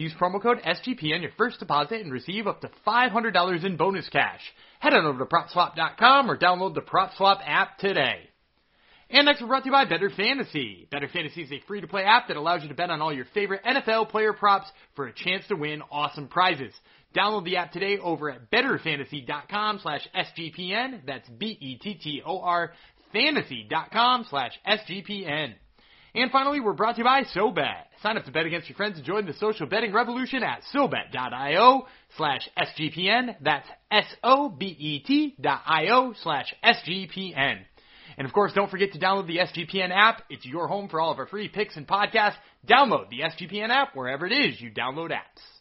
Use promo code SGP on your first deposit and receive up to $500 in bonus cash. Head on over to PropSwap.com or download the PropSwap app today. And next, we're brought to you by Bettor Fantasy. Bettor Fantasy is a free-to-play app that allows you to bet on all your favorite NFL player props for a chance to win awesome prizes. Download the app today over at bettorfantasy.com slash SGPN. That's B-E-T-T-O-R fantasy.com slash SGPN. And finally, we're brought to you by SoBet. Sign up to bet against your friends and join the social betting revolution at SoBet.io slash SGPN. That's S-O-B-E-T dot I-O slash SGPN. And of course, don't forget to download the SGPN app. It's your home for all of our free picks and podcasts. Download the SGPN app wherever it is you download apps.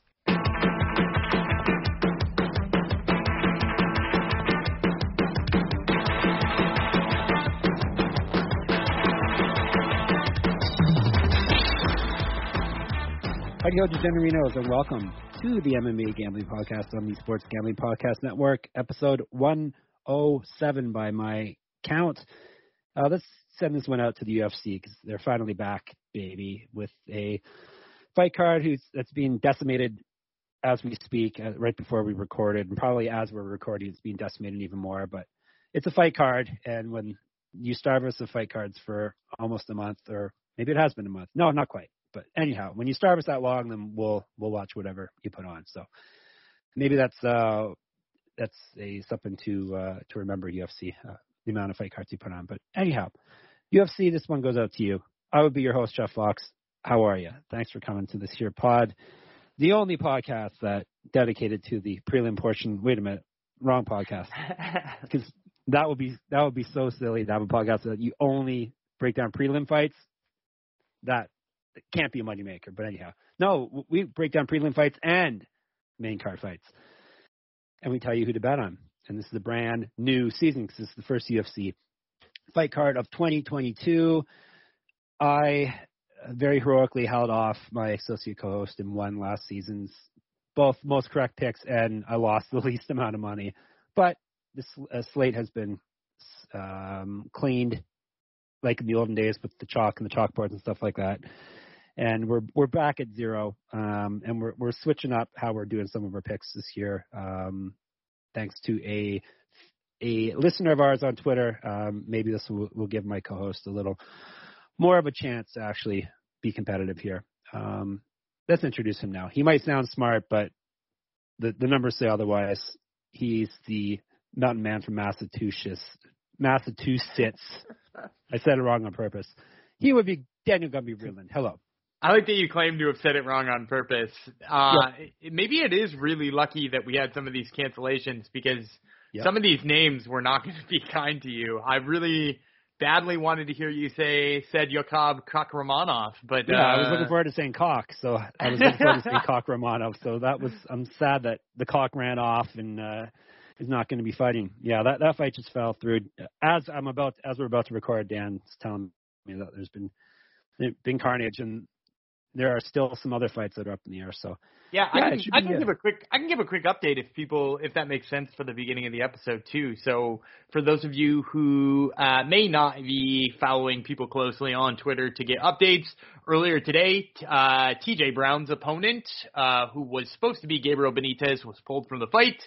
Howdy ho, DeGenerinos, and welcome to the MMA Gambling Podcast on the Sports Gambling Podcast Network, episode 107 by my count. Uh, let's send this one out to the UFC because they're finally back, baby, with a fight card who's that's being decimated as we speak, uh, right before we recorded, and probably as we're recording, it's being decimated even more. But it's a fight card, and when you starve us of fight cards for almost a month, or maybe it has been a month. No, not quite. But anyhow, when you starve us that long, then we'll we'll watch whatever you put on. So maybe that's uh that's a something to uh to remember UFC uh, the amount of fight cards you put on. But anyhow, UFC, this one goes out to you. I would be your host, Jeff Fox. How are you? Thanks for coming to this here pod, the only podcast that dedicated to the prelim portion. Wait a minute, wrong podcast. Because that would be that would be so silly to have a podcast that you only break down prelim fights. That can't be a moneymaker. But anyhow, no, we break down prelim fights and main card fights, and we tell you who to bet on. And this is a brand new season because this is the first UFC fight card of 2022. I very heroically held off my associate co-host and won last season's both most correct picks, and I lost the least amount of money. But this uh, slate has been um, cleaned like in the olden days with the chalk and the chalkboards and stuff like that. And we're we're back at zero, um, and we're we're switching up how we're doing some of our picks this year, um, thanks to a a listener of ours on Twitter. Um, maybe this will, will give my co-host a little more of a chance to actually be competitive here. Um, let's introduce him now. He might sound smart, but the the numbers say otherwise. He's the mountain man from Massachusetts. Massachusetts. I said it wrong on purpose. He would be Daniel Gumby Vreeland. Hello. I like that you claim to have said it wrong on purpose. Uh, Yep. Maybe it is really lucky that we had some of these cancellations because Yep. some of these names were not going to be kind to you. I really badly wanted to hear you say Saidyokub Kakhramonov, but Yeah, uh, I was looking forward to saying cock, so I was looking forward to saying "cockramanov." So that was I'm sad that the cock ran off and uh is not going to be fighting. Yeah, that that fight just fell through. As I'm about as we're about to record, Dan's telling me that there's been been carnage and there are still some other fights that are up in the air. So Yeah, Yeah, I can, I can give a quick I can give a quick update if people if that makes sense for the beginning of the episode too. So for those of you who uh, may not be following people closely on Twitter to get updates, earlier today, uh, TJ Brown's opponent, uh, who was supposed to be Gabriel Benitez, was pulled from the fight.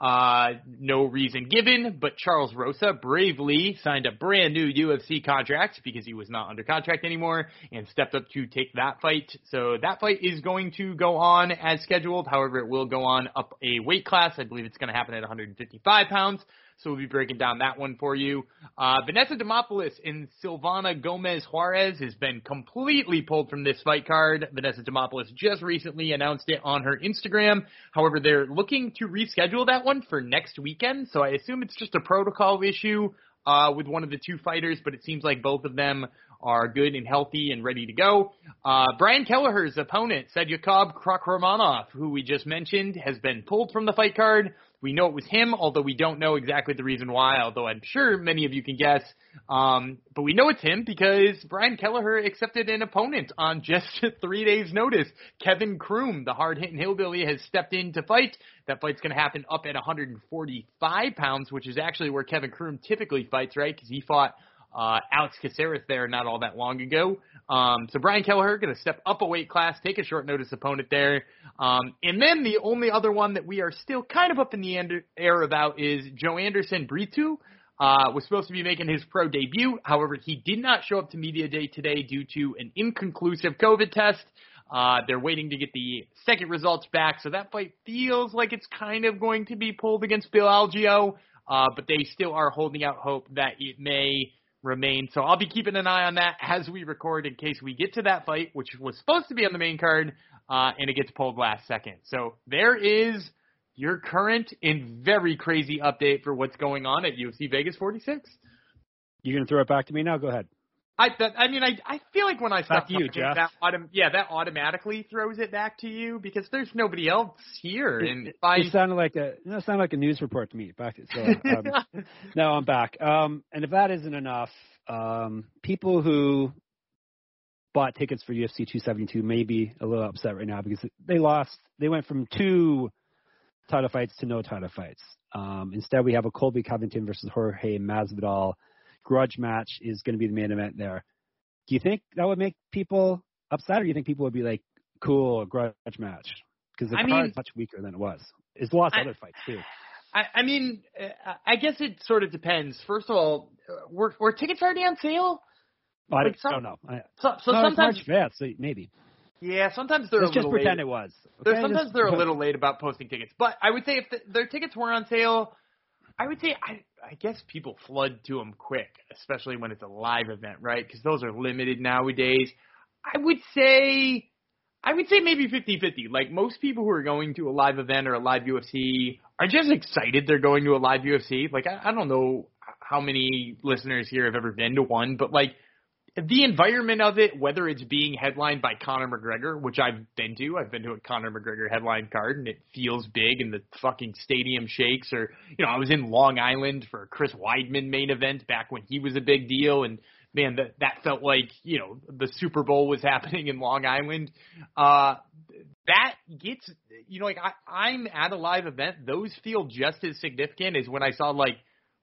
Uh, no reason given, but Charles Rosa bravely signed a brand new UFC contract because he was not under contract anymore and stepped up to take that fight. So that fight is going to go on as scheduled. However, it will go on up a weight class. I believe it's going to happen at 155 pounds. So we'll be breaking down that one for you. Uh, Vanessa Demopoulos and Silvana Gomez Juarez has been completely pulled from this fight card. Vanessa Demopoulos just recently announced it on her Instagram. However, they're looking to reschedule that one for next weekend. So I assume it's just a protocol issue uh, with one of the two fighters, but it seems like both of them are good and healthy and ready to go. Uh, Brian Kelleher's opponent, Saidyokub Kakhramonov, who we just mentioned, has been pulled from the fight card We know it was him, although we don't know exactly the reason why, although I'm sure many of you can guess. Um, but we know it's him because Brian Kelleher accepted an opponent on just three days' notice. Kevin Croom, the hard-hitting hillbilly, has stepped in to fight. That fight's going to happen up at 145 pounds, which is actually where Kevin Croom typically fights, right? Because he fought uh, Alex Caceres there not all that long ago. Um, so Brian Kelleher going to step up a weight class, take a short notice opponent there. Um, and then the only other one that we are still kind of up in the air about is Joanderson Brito. Uh, was supposed to be making his pro debut. However, he did not show up to media day today due to an inconclusive COVID test. Uh, they're waiting to get the second results back, so that fight feels like it's kind of going to be pulled against Bill Algeo, uh, but they still are holding out hope that it may remain. So I'll be keeping an eye on that as we record in case we get to that fight, which was supposed to be on the main card, uh, and it gets pulled last second. So there is your current and very crazy update for what's going on at UFC Vegas 46. You're gonna throw it back to me now? Go ahead. I that, I mean I I feel like when I stop you, Jeff. that autom- yeah that automatically throws it back to you because there's nobody else here It, and it, I it sounded like a you know, it sounded like a news report to me. Back to, so um, now I'm back. Um, and if that isn't enough, um, people who bought tickets for UFC 272 may be a little upset right now because they lost. They went from two title fights to no title fights. Um, instead, we have a Colby Covington versus Jorge Masvidal grudge match is going to be the main event there. Do you think that would make people upset, or do you think people would be like, "Cool, grudge match"? Because the I card mean- is much weaker than it was. It's lost other fights too. I, I mean, uh, I guess it sort of depends. First of all, were were tickets already on sale? But I Like some- don't know. I, So, so no, it's sometimes, March fifth, so maybe. yeah, sometimes they're Let's a just little pretend late. it was. They're, sometimes just- they're a little late about posting tickets, but I would say if the, their tickets were on sale, I would say I I guess people flood to them quick, especially when it's a live event, right? Because those are limited nowadays. I would say I would say maybe 50-50. Like most people who are going to a live event or a live UFC are just excited they're going to a live UFC. Like I, I don't know how many listeners here have ever been to one, but like the environment of it, whether it's being headlined by Conor McGregor, which I've been to, I've been to a Conor McGregor headline card and it feels big and the fucking stadium shakes or, you know, I was in Long Island for a Chris Weidman main event back when he was a big deal and man, that, that felt like, you know, the Super Bowl was happening in Long Island. Uh, that gets, you know, like I, I'm at a live event. Those feel just as significant as when I saw like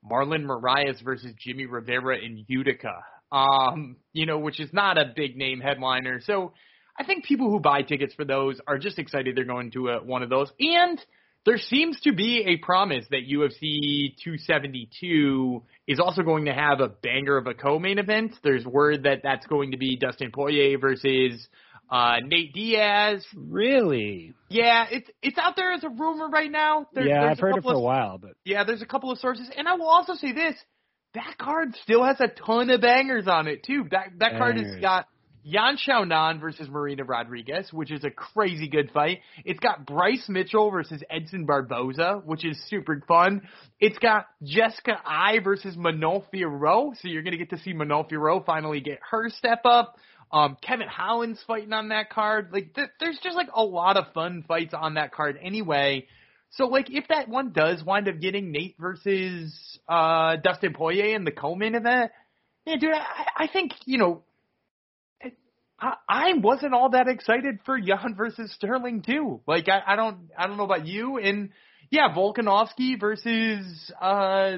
Marlon Moraes versus Jimmy Rivera in Utica um, you know, which is not a big name headliner. So I think people who buy tickets for those are just excited they're going to a, one of those. And there seems to be a promise that UFC 272 is also going to have a banger of a co-main event. There's word that that's going to be Dustin Poirier versus uh, Nate Diaz. Really? Yeah, it's it's out there as a rumor right now. Yeah, there's I've heard it for of a while, but yeah, there's a couple of sources, and I will also say this: that card still has a ton of bangers on it too. That that card has got Yan Xiaonan versus Marina Rodriguez, which is a crazy good fight. It's got Bryce Mitchell versus Edson Barboza, which is super fun. It's got Jessica Eye versus Manon Fiorot, so you're gonna get to see Manon Fiorot finally get her step up. Um, Kevin Holland's fighting on that card. Like, th- there's just like a lot of fun fights on that card anyway. So like if that one does wind up getting Nate versus uh Dustin Poirier in the co-main event, yeah, dude, I, I think you know, I, I wasn't all that excited for Yan versus Sterling too. Like I, I don't I don't know about you, and yeah, Volkanovski versus uh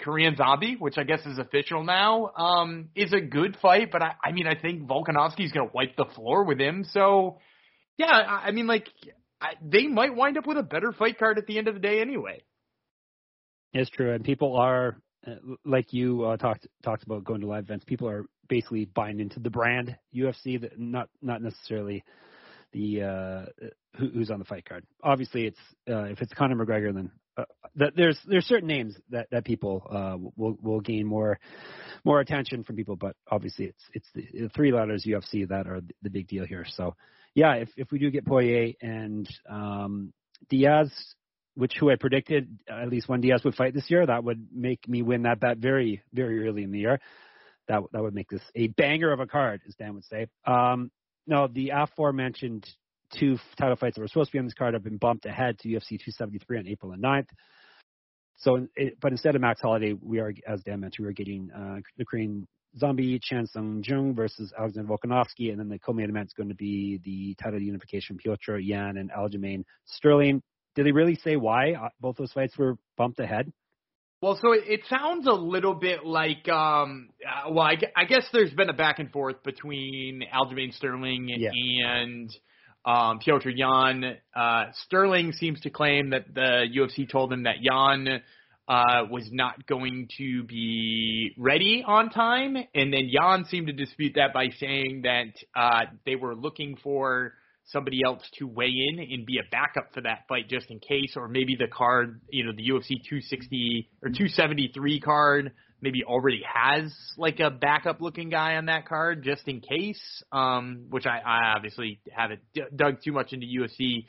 Korean Zombie, which I guess is official now, um, is a good fight. But I, I mean, I think Volkanovski's gonna wipe the floor with him. So yeah, I, I mean, like I, they might wind up with a better fight card at the end of the day anyway. it's true. And people are, uh, like you uh, talked talked about going to live events. People are basically buying into the brand UFC, that not not necessarily the uh, who, who's on the fight card. Obviously, it's uh, if it's Conor McGregor, then uh, that there's there's certain names that that people uh, will will gain more more attention from people. But obviously, it's it's the, the three letters UFC that are the big deal here. So yeah, if if we do get Poirier and um, Diaz, which who I predicted at least one Diaz would fight this year, that would make me win that bet very very early in the year. That that would make this a banger of a card, as Dan would say. Um, no, the aforementioned two title fights that were supposed to be on this card have been bumped ahead to UFC 273 on April the 9th. So, but instead of Max Holloway, we are, as Dan mentioned, we are getting uh, the Korean Zombie Chan Sung Jung versus Alexander Volkanovski, and then the co-main event is going to be the title unification Piotr Yan and Aljamain Sterling. Did they really say why uh, both those fights were bumped ahead? Well, so it, it sounds a little bit like, um, uh, well, I, I guess there's been a back and forth between Aljamain Sterling Yeah. and um, Piotr Yan. Uh, Sterling seems to claim that the UFC told him that Yan uh, was not going to be ready on time, and then Yan seemed to dispute that by saying that uh, they were looking for somebody else to weigh in and be a backup for that fight just in case, or maybe the card, you know, the UFC 260 or 273 card maybe already has like a backup looking guy on that card just in case, um, which I, I obviously haven't d- dug too much into UFC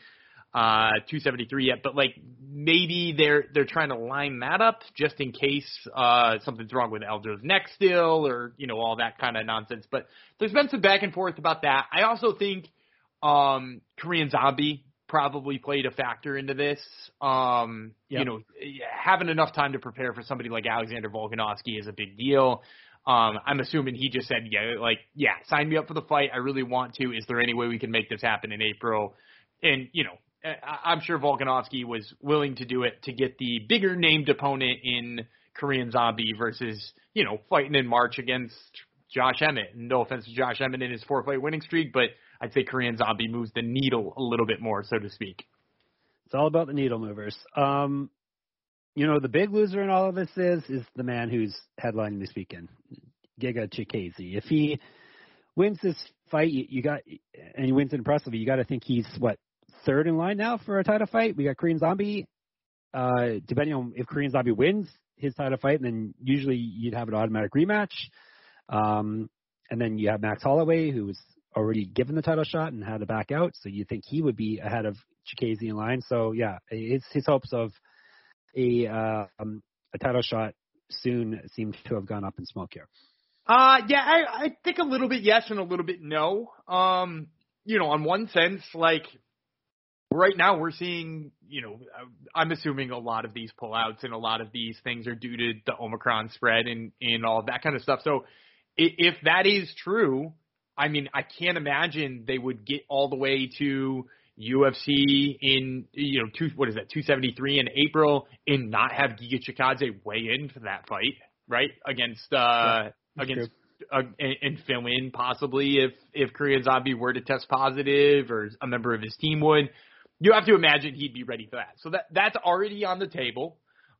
uh 273 yet, but like maybe they're they're trying to line that up just in case uh something's wrong with Aljo's neck still or you know all that kind of nonsense. But there's been some back and forth about that. I also think um Korean Zombie probably played a factor into this. Um Yep. you know having enough time to prepare for somebody like Alexander Volkanovski is a big deal. Um, I'm assuming he just said, yeah, like, yeah, sign me up for the fight. I really want to. Is there any way we can make this happen in April? And, you know, I'm sure Volkanovski was willing to do it to get the bigger named opponent in Korean Zombie versus, you know, fighting in March against Josh Emmett. No offense to Josh Emmett in his four fight winning streak, but I'd say Korean Zombie moves the needle a little bit more, so to speak. It's all about the needle movers. Um, you know, the big loser in all of this is is the man who's headlining this weekend, Giga Chikadze. If he wins this fight, you, you got and he wins impressively. You got to think he's what third in line now for a title fight. We got Korean Zombie. Uh, depending on if Korean Zombie wins his title fight, then usually you'd have an automatic rematch. Um, and then you have Max Holloway, who was already given the title shot and had to back out. So you think he would be ahead of Chikadze in line. So yeah, his his hopes of a uh, um, a title shot soon seem to have gone up in smoke here. Uh, yeah, I, I think a little bit yes and a little bit no. Um, you know, on one sense, like right now we're seeing, you know, I'm assuming a lot of these pullouts and a lot of these things are due to the Omicron spread and and all that kind of stuff. So if that is true, I mean, I can't imagine they would get all the way to UFC in you know two what is that 273 in April and not have Giga Chikadze weigh in for that fight, right? Against uh that's against uh, and, and fill in possibly if if Korean Zombie were to test positive or a member of his team would. You have to imagine he'd be ready for that. So that that's already on the table.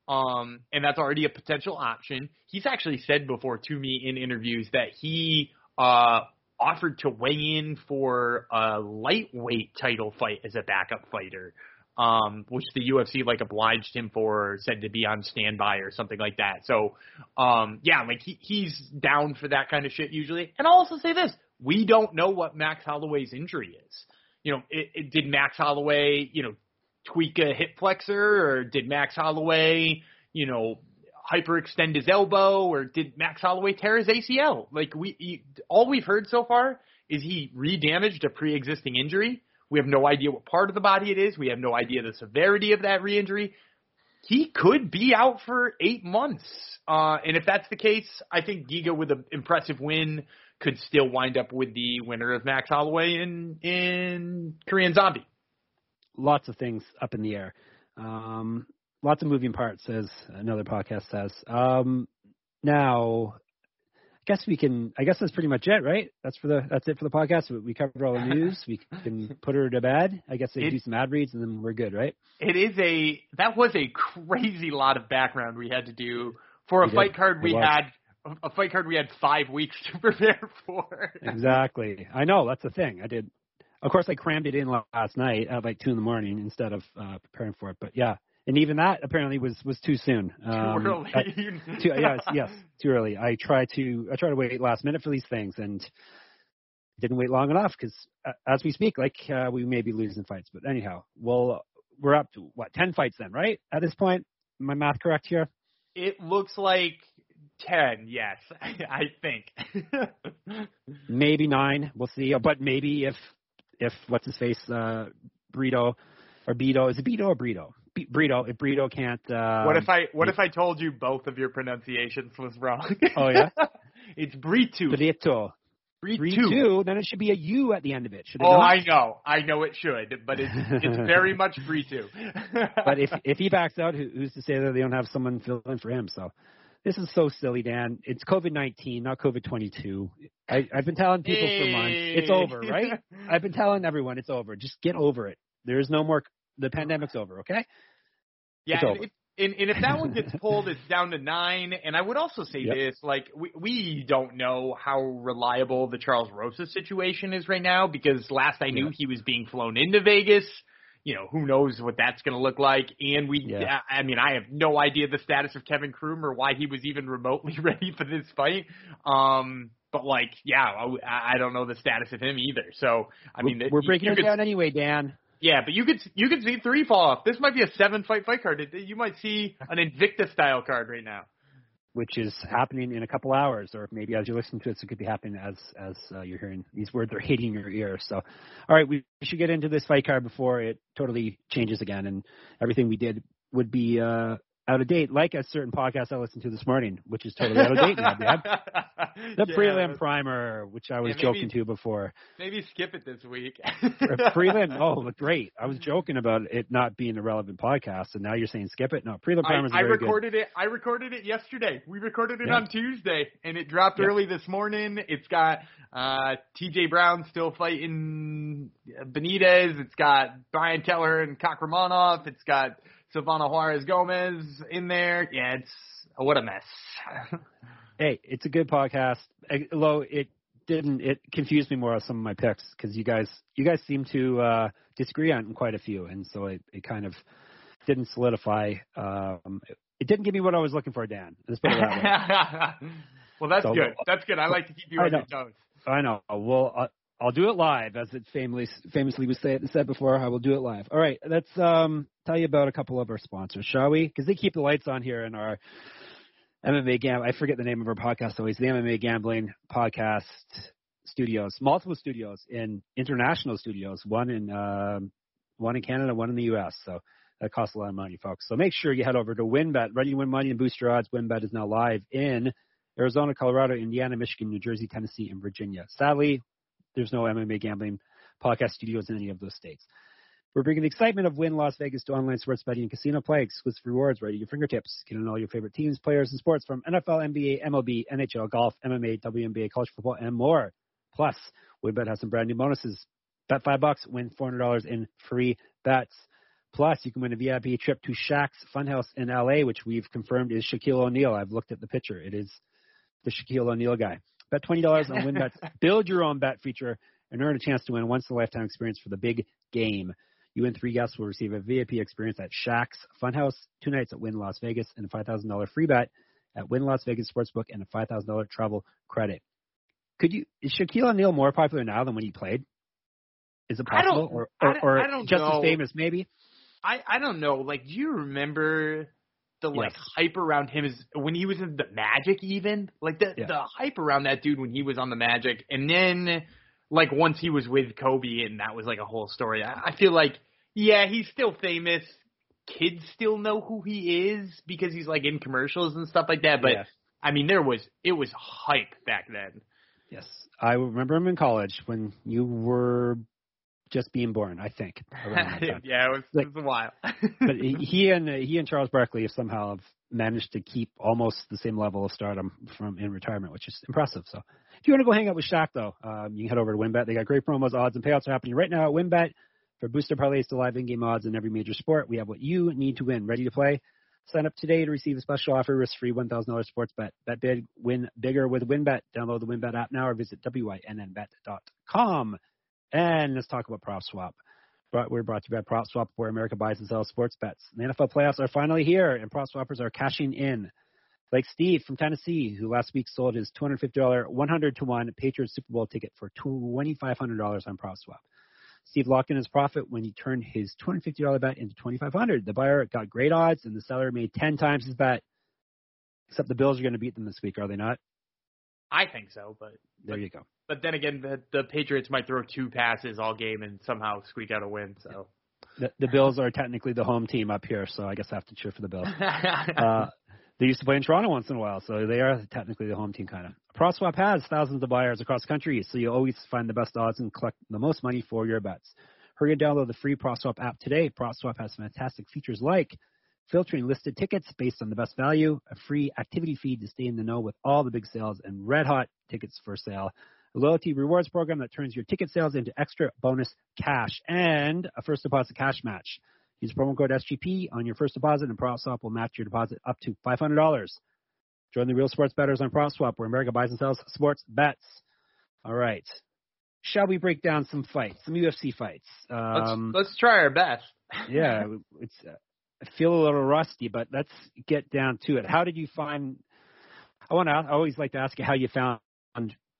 Um, and that's already a potential option. He's actually said before to me in interviews that he uh offered to weigh in for a lightweight title fight as a backup fighter, um, which the UFC like obliged him for, or said to be on standby or something like that. So, um, yeah, like he, he's down for that kind of shit usually. And I'll also say this: we don't know what Max Holloway's injury is. You know, it, it, did Max Holloway, you know, tweak a hip flexor, or did Max Holloway, you know, hyperextend his elbow, or did Max Holloway tear his ACL? Like we, he, all we've heard so far is he re-damaged a pre-existing injury. We have no idea what part of the body it is. We have no idea the severity of that re-injury. He could be out for eight months, uh, and if that's the case, I think Giga with an impressive win could still wind up with the winner of Max Holloway in in Korean Zombie. Lots of things up in the air. Um, lots of moving parts, as another podcast says. Um, now, I guess we can. I guess that's pretty much it, right? That's for the. That's it for the podcast. We- covered all the news. We can put her to bed. I guess they It- do some ad reads, and then we're good, right? It is a that was a crazy lot of background we had to do for a We did. fight card we had a fight card we had five weeks to prepare for. Exactly. I know that's the thing. I did. Of course, I crammed it in last night at like two in the morning instead of uh, preparing for it. But yeah, and even that apparently was was too soon. Um, Too early. I- too, yes, yes, too early. I try to I try to wait last minute for these things and didn't wait long enough because uh, as we speak, like uh, we may be losing fights. But anyhow, well, we're up to what ten fights then, right? At this point, Am my math correct here? It looks like ten. Yes, I think. Maybe nine. We'll see. But maybe if if what's his face, uh, Brito or Beto, is it Beto or Brito? B- Brito, if Brito can't. Uh, what if I what if I told you both of your pronunciations was wrong? Oh yeah, it's Brito. Brito. Brito. Then it should be a U at the end of it. Should it Oh, not? I know, I know it should, but it's it's very much Brito. but if if he backs out, who, who's to say that they don't have someone fill in for him? So this is so silly, Dan. It's COVID nineteen, not COVID twenty two. I've been telling people for months it's over, right? I've been telling everyone it's over. Just get over it. There is no more. The pandemic's over. Okay. Yeah, over. it, and, and if that one gets pulled, it's down to nine. And I would also say Yep. this: like we we don't know how reliable the Charles Rosa situation is right now because last I knew Yeah. he was being flown into Vegas. You know, who knows what that's going to look like? And we, Yeah. I mean, I have no idea the status of Kevin Croom or why he was even remotely ready for this fight. Um, but like, yeah, I, I don't know the status of him either. So, I mean, we're you- breaking it could down anyway, Dan. yeah, but you could you could see three fall off. This might be a seven fight fight card. You might see an Invicta style card right now. Which is happening in a couple hours, or maybe as you listen to it, it could be happening as as uh, you're hearing these words are hitting your ear. So, all right, we should get into this fight card before it totally changes again, and everything we did would be uh, out of date, like a certain podcast I listened to this morning, which is totally out of date now. The Yeah, prelim primer, which I was Yeah, maybe- joking to before. Maybe skip it this week. Prelim, oh, great! I was joking about it not being a relevant podcast, and now you're saying skip it. No, prelim primer is I, I very good. recorded it. I recorded it yesterday. We recorded it Yeah. on Tuesday, and it dropped early this morning. It's got uh, T.J. Brown still fighting Benitez. It's got Brian Kelleher and Kakhramonov. It's got Silvana Juarez Gomez in there. Yeah, it's what a mess. hey, it's a good podcast. Eh, Although it didn't, it confused me more on some of my picks because you guys, you guys seem to uh, disagree on quite a few, and so it, it kind of didn't solidify. Um, it, it didn't give me what I was looking for, Dan. Let's put it that way. well, that's So- good. That's good. I like to keep you on your toes. I know. Well, uh, I'll do it live, as it famously famously was said, said before. I will do it live. All right, let's um, tell you about a couple of our sponsors, shall we? Because they keep the lights on here in our MMA Gam. I forget the name of our podcast always. The MMA Gambling Podcast Studios, multiple studios in international studios. One in um, one in Canada, one in the U.S. So that costs a lot of money, folks. So make sure you head over to WynnBET. Ready to win money and boost your odds. WynnBET is now live in Arizona, Colorado, Indiana, Michigan, New Jersey, Tennessee, and Virginia. Sadly, there's no MMA gambling podcast studios in any of those states. We're bringing the excitement of Wynn Las Vegas to online sports betting and casino play. Exclusive rewards right at your fingertips. Get in all your favorite teams, players, and sports from NFL, NBA, MLB, NHL, golf, MMA, WNBA, college football, and more. Plus, WynnBET has some brand new bonuses. Bet five bucks, win four hundred dollars in free bets. Plus, you can win a VIP trip to Shaq's Funhouse in LA, which we've confirmed is Shaquille O'Neal. I've looked at the picture. It is the Shaquille O'Neal guy. Bet twenty dollars on win WynnBET's Build Your Own Bet feature and earn a chance to win once in a lifetime experience for the big game. You and three guests will receive a VIP experience at Shaq's Funhouse, two nights at Wynn Las Vegas, and a five thousand dollar free bet at Wynn Las Vegas Sportsbook, and a five thousand dollar travel credit. Could you is Shaquille O'Neal more popular now than when he played? Is it possible, or I or, don't- or just know. as famous maybe? I I don't know. Like, do you remember the like Yes. hype around him is when he was in the Magic? Even like the Yeah. the hype around that dude when he was on the Magic, and then like once he was with Kobe, and that was like a whole story. I, I feel like yeah, he's still famous. Kids still know who he is because he's like in commercials and stuff like that. But Yes. I mean, there was it was hype back then. Yes, I remember him in college when you were just being born. I think. around that time. yeah, it was, Like- it was a while. but he- he and uh, he and Charles Barkley have somehow have managed to keep almost the same level of stardom from in retirement, which is impressive. So, if you want to go hang out with Shaq, though, um, you can head over to WynnBET. They got great promos, odds, and payouts are happening right now at WynnBET for booster parlays to live in-game odds in every major sport. We have what you need to win. Ready to play? Sign up today to receive a special offer, risk-free $1,000 sports bet. Bet big, win bigger with WynnBET. Download the WynnBET app now or visit wynnbet.com. And let's talk about PropSwap. Brought, we're brought to you by PropSwap, where America buys and sells sports bets. The NFL playoffs are finally here, and PropSwappers are cashing in. Like Steve from Tennessee, who last week sold his $250 100 to 1 Patriots Super Bowl ticket for $2,500 on PropSwap. Steve locked in his profit when he turned his $250 bet into $2,500. The buyer got great odds, and the seller made 10 times his bet. Except the Bills are going to beat them this week, are they not? I think so, but There you go. But then again, the, the Patriots might throw two passes all game and somehow squeak out a win. So the, the Bills are technically the home team up here, so I guess I have to cheer for the Bills. uh, they used to play in Toronto once in a while, so they are technically the home team kind of. PropSwap has thousands of buyers across the country, so you always find the best odds and collect the most money for your bets. Hurry and download the free PropSwap app today. PropSwap has fantastic features like filtering listed tickets based on the best value, a free activity feed to stay in the know with all the big sales, and red hot tickets for sale. A loyalty rewards program that turns your ticket sales into extra bonus cash and a first deposit cash match. Use promo code SGP on your first deposit, and PropSwap will match your deposit up to $500. Join the real sports bettors on PropSwap, where America buys and sells sports bets. All right. Shall we break down some fights, some UFC fights? Um, let's, let's try our best. yeah, it's. Uh, I feel a little rusty, but let's get down to it. How did you find? I want to. I always like to ask you how you found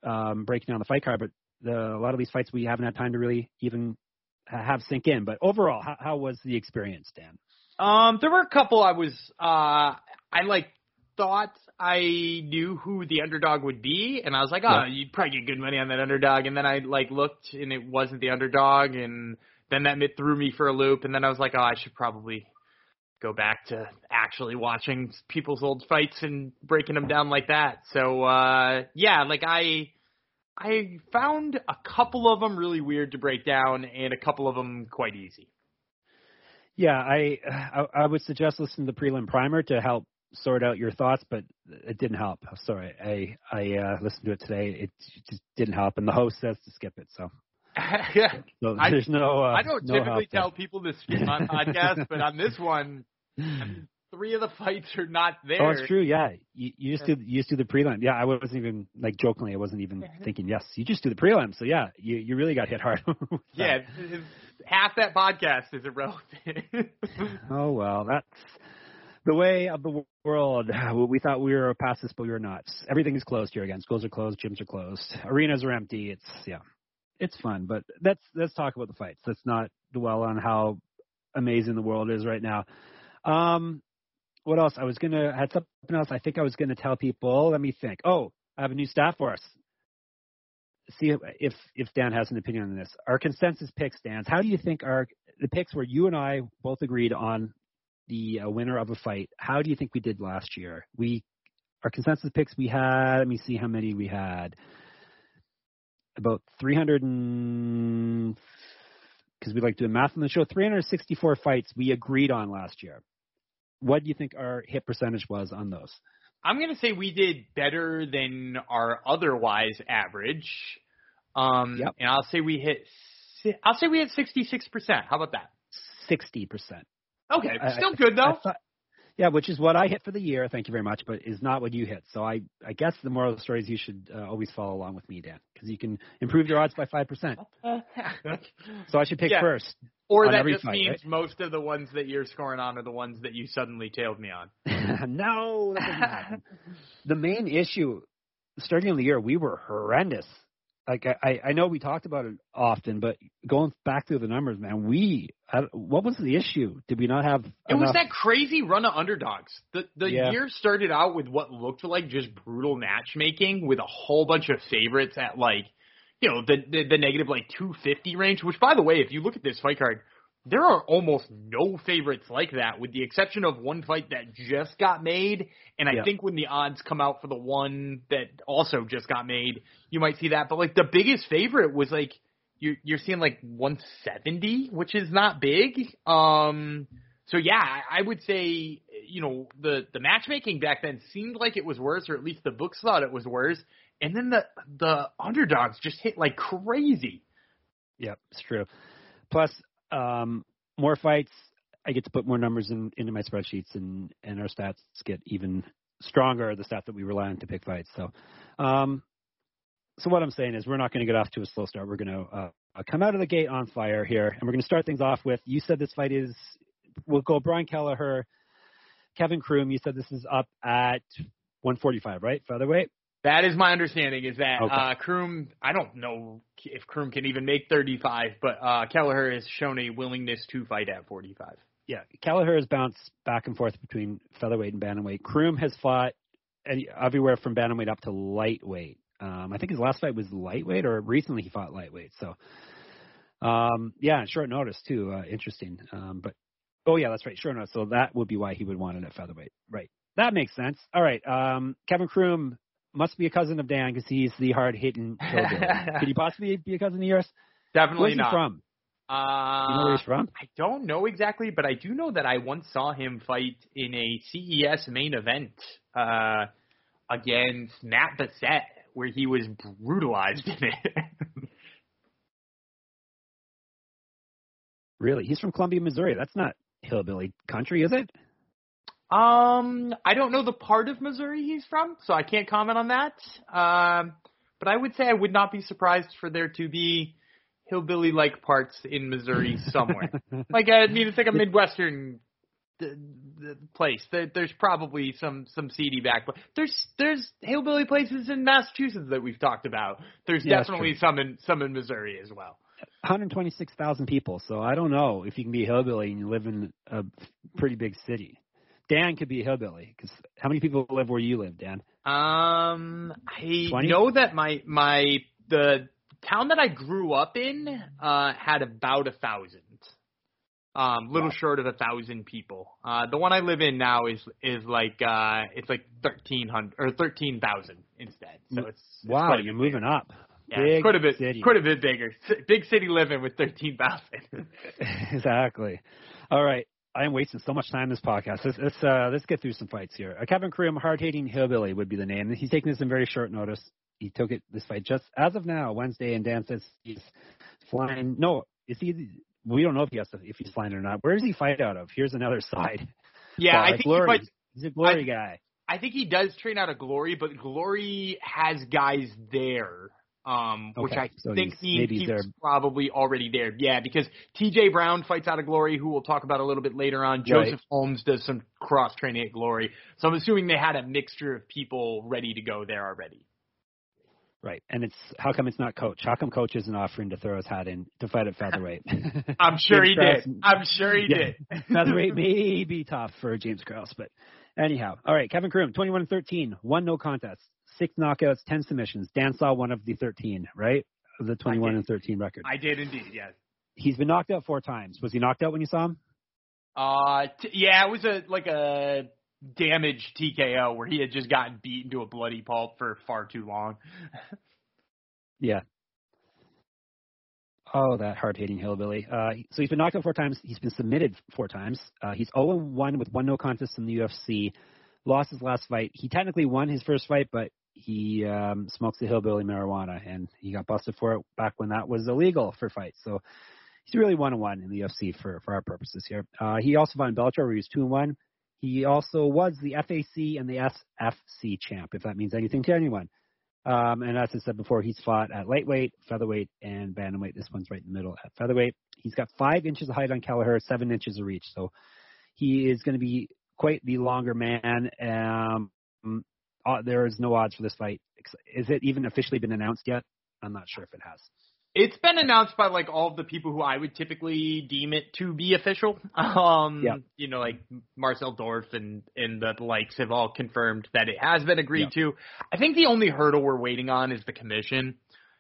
um, breaking down the fight card, but the, a lot of these fights we haven't had time to really even have sink in. But overall, how, how was the experience, Dan? Um, there were a couple I was uh, I like thought I knew who the underdog would be, and I was like, oh, yeah. you'd probably get good money on that underdog. And then I like looked, and it wasn't the underdog, and then that threw me for a loop. And then I was like, oh, I should probably go back to actually watching people's old fights and breaking them down like that. So uh yeah, like I I found a couple of them really weird to break down and a couple of them quite easy. Yeah, I I, I would suggest listening to the prelim primer to help sort out your thoughts, but it didn't help. Sorry, I I uh, listened to it today. It just didn't help, and the host says to skip it. So yeah. So there's I, no. Uh, I don't no typically tell people to skip on podcast, but on this one, three of the fights are not there. Oh, it's true. Yeah, you, you just do you just do the prelim. Yeah, I wasn't even like jokingly. I wasn't even thinking. Yes, you just do the prelim. So yeah, you you really got hit hard. yeah, half that podcast is irrelevant. oh well, that's the way of the world. We thought we were past this, but we were not. Everything is closed here again. Schools are closed, gyms are closed, arenas are empty. It's yeah, it's fun. But let's let's talk about the fights. Let's not dwell on how amazing the world is right now. Um, what else? I was gonna had something else. I think I was gonna tell people. Let me think. Oh, I have a new staff for us. See if if Dan has an opinion on this. Our consensus picks, Dan. How do you think our the picks where you and I both agreed on the uh, winner of a fight? How do you think we did last year? We our consensus picks we had. Let me see how many we had. About 300 and because we like doing math on the show, 364 fights we agreed on last year. What do you think our hit percentage was on those? I'm going to say we did better than our otherwise average. Um, yep. And I'll say we hit. I'll say we hit 66%. How about that? 60%. Okay, still I, good though. Thought, yeah, which is what I hit for the year. Thank you very much, but is not what you hit. So I, I guess the moral of the story is you should uh, always follow along with me, Dan, because you can improve your odds by five percent. so I should pick yeah. first. Or that just fight, means right? most of the ones that you're scoring on are the ones that you suddenly tailed me on. no, the main issue starting in the year, we were horrendous like I, I know we talked about it often, but going back through the numbers, man, we what was the issue? Did we not have? It enough? was that crazy run of underdogs. The the yeah. year started out with what looked like just brutal matchmaking with a whole bunch of favorites at like, you know, the the, the negative like 250 range. Which, by the way, if you look at this fight card, there are almost no favorites like that, with the exception of one fight that just got made. And I yeah. think when the odds come out for the one that also just got made, you might see that. But like the biggest favorite was like you're you're seeing like 170, which is not big. Um, so yeah, I would say you know the the matchmaking back then seemed like it was worse, or at least the books thought it was worse. And then the the underdogs just hit like crazy. Yep, it's true. Plus, um, more fights, I get to put more numbers in, into my spreadsheets, and and our stats get even stronger. The stats that we rely on to pick fights. So, um, so what I'm saying is, we're not going to get off to a slow start. We're going to uh, come out of the gate on fire here, and we're going to start things off with. You said this fight is. We'll go Brian Kelleher, Kevin Croom. You said this is up at 145, right? Featherweight. That is my understanding. Is that okay. uh, Croom? I don't know if Croom can even make 35, but uh, Kelleher has shown a willingness to fight at 45. Yeah, Kelleher has bounced back and forth between featherweight and bantamweight. Croom has fought everywhere from bantamweight up to lightweight. Um, I think his last fight was lightweight, or recently he fought lightweight. So, um, yeah, short notice too. Uh, interesting. Um, but oh yeah, that's right, short notice. So that would be why he would want it at featherweight. Right. That makes sense. All right. Um, Kevin Croom must be a cousin of Dan because he's the hard hitting. Could he possibly be a cousin of yours? Definitely Where's not. he from? Uh, you know where he's from? I don't know exactly, but I do know that I once saw him fight in a CES main event uh, against Matt Bassett, where he was brutalized in it. really? He's from Columbia, Missouri. That's not hillbilly country, is it? Um, I don't know the part of Missouri he's from, so I can't comment on that. Um, but I would say I would not be surprised for there to be hillbilly like parts in Missouri somewhere. like I mean, it's like a midwestern the, the place. There, there's probably some some seedy back, but there's there's hillbilly places in Massachusetts that we've talked about. There's Yeah, definitely some in some in Missouri as well. 126,000 people. So I don't know if you can be a hillbilly and you live in a pretty big city. Dan could be a hillbilly because how many people live where you live, Dan? Um, I 20? know that my my the town that I grew up in uh had about a thousand. Um, little Wow. short of a thousand people. Uh, the one I live in now is is like uh, it's like thirteen hundred or thirteen thousand instead. So it's, Wow, you're moving bigger. up. Yeah, Big quite a bit, city. quite a bit bigger. Big city living with thirteen thousand. exactly. All right. I am wasting so much time in this podcast. Let's let's, uh, let's get through some fights here. Uh, Kevin Croom, hard hitting hillbilly would be the name. He's taking this in very short notice. He took it this fight just as of now, Wednesday, and Dan says he's flying. No, is he? We don't know if he has to, if he's flying or not. Where does he fight out of? Here's another side. yeah, I think Glory. he fights. He's a glory guy. I think he does train out of Glory, but Glory has guys there, um, which I so think he's- he's probably already there. Yeah, because T.J. Brown fights out of Glory, who we'll talk about a little bit later on. Right. Joseph Holmes does some cross training at Glory, so I'm assuming they had a mixture of people ready to go there already. Right. And it's how come it's not coach? How come coach isn't offering to throw his hat in to fight at featherweight? I'm sure he James did. I'm sure he Yeah. did. featherweight may be tough for James Krause, but anyhow. All right, Kevin Croom, 21 and 13, one no contest, six knockouts, 10 submissions. Dan saw one of the 13, right? Of The 21 and 13 record. I did indeed. Yes. He's been knocked out four times. Was he knocked out when you saw him? Uh, t- yeah, it was a like a damaged TKO where he had just gotten beaten to a bloody pulp for far too long. Yeah. Oh, that hard-hitting hillbilly. Uh, so he's been knocked out four times. He's been submitted four times. Uh, he's 0-1 with one no contest in the UFC. Lost his last fight. He technically won his first fight, but he um, smokes the hillbilly marijuana, and he got busted for it back when that was illegal for fights. So he's really one and one in the UFC for for our purposes here. Uh, he also fought in Bellator, where he was two and one. He also was the FAC and the SFC champ, if that means anything to anyone. Um, and as I said before, he's fought at lightweight, featherweight, and bantamweight. This one's right in the middle at featherweight. He's got five inches of height on Kelleher, seven inches of reach. So he is going to be quite the longer man. Um, uh, there is no odds for this fight. Is it even officially been announced yet? I'm not sure if it has. It's been announced by like all of the people who I would typically deem it to be official. Um, Yeah. you know, like Marcel Dorff and and the likes have all confirmed that it has been agreed to. I think the only hurdle we're waiting on is the commission.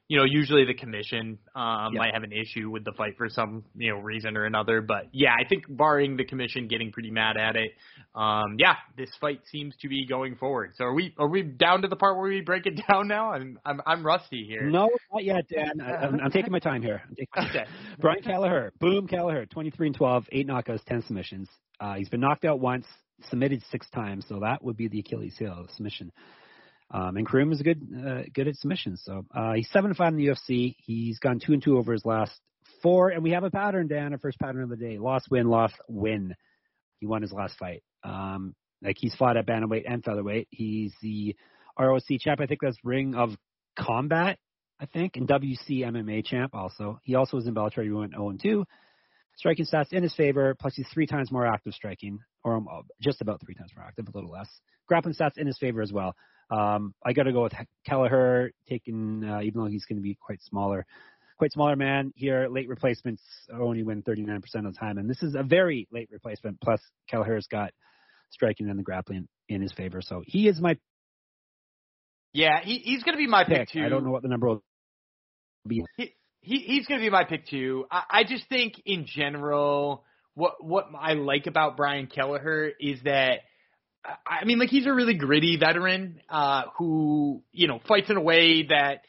You know, usually the commission um, Yeah. might have an issue with the fight for some you know reason or another. But yeah, I think barring the commission getting pretty mad at it, um, yeah, this fight seems to be going forward. So are we are we down to the part where we break it down now? I'm I'm, I'm rusty here. No, not yet, Dan. I, I'm, I'm taking my time here. My time. Okay. Brian Kelleher, boom Kelleher, 23 and 12, eight knockouts, 10 submissions. Uh, he's been knocked out once, submitted six times, so that would be the Achilles heel, submission. Um, and Croom is good, uh, good at submissions. So uh, he's seven five in the UFC. He's gone two and two over his last four, and we have a pattern, Dan. Our first pattern of the day: loss, win, loss, win. He won his last fight. Um, like he's fought at bantamweight and featherweight. He's the ROC champ. I think that's Ring of Combat. I think, and WC MMA champ also. He also was in Bellator. He went 0 and 2. Striking stats in his favor, plus he's three times more active striking, or um, just about three times more active, a little less. Grappling stats in his favor as well. Um, I got to go with Kelleher, taking uh, even though he's going to be quite smaller, quite smaller man here. Late replacements only win 39% of the time, and this is a very late replacement. Plus Kelleher's got striking and the grappling in his favor, so he is my Yeah, he, he's going to be my pick, pick. too. I don't know what the number will be. He, he he's going to be my pick too. I, I just think in general, what what I like about Brian Kelleher is that. I mean, like he's a really gritty veteran uh, who, you know, fights in a way that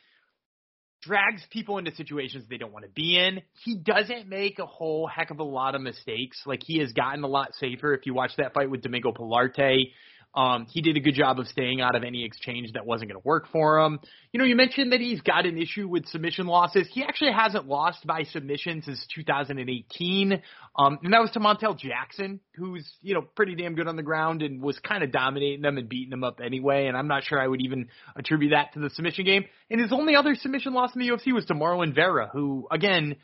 drags people into situations they don't want to be in. He doesn't make a whole heck of a lot of mistakes. Like he has gotten a lot safer. If you watch that fight with Domingo Pilarte, um, he did a good job of staying out of any exchange that wasn't going to work for him. You know, you mentioned that he's got an issue with submission losses. He actually hasn't lost by submission since 2018. Um, and that was to Montel Jackson, who's, you know, pretty damn good on the ground and was kind of dominating them and beating them up anyway. And I'm not sure I would even attribute that to the submission game. And his only other submission loss in the UFC was to Marlon Vera, who, again,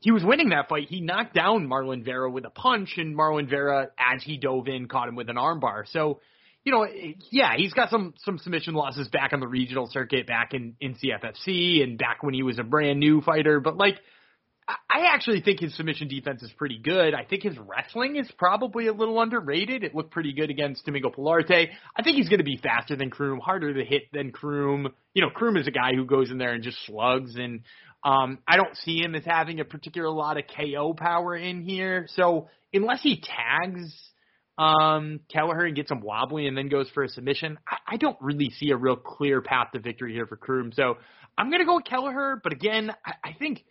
he was winning that fight. He knocked down Marlon Vera with a punch, and Marlon Vera, as he dove in, caught him with an armbar. So, you know, yeah, he's got some some submission losses back on the regional circuit, back in in CFFC, and back when he was a brand new fighter. But like, I actually think his submission defense is pretty good. I think his wrestling is probably a little underrated. It looked pretty good against Domingo Pilarte. I think he's going to be faster than Croom, harder to hit than Croom. You know, Croom is a guy who goes in there and just slugs, and um, I don't see him as having a particular lot of KO power in here. So unless he tags um, Kelleher and gets him wobbly and then goes for a submission. I, I don't really see a real clear path to victory here for Croom. So I'm going to go with Kelleher, but again, I, I think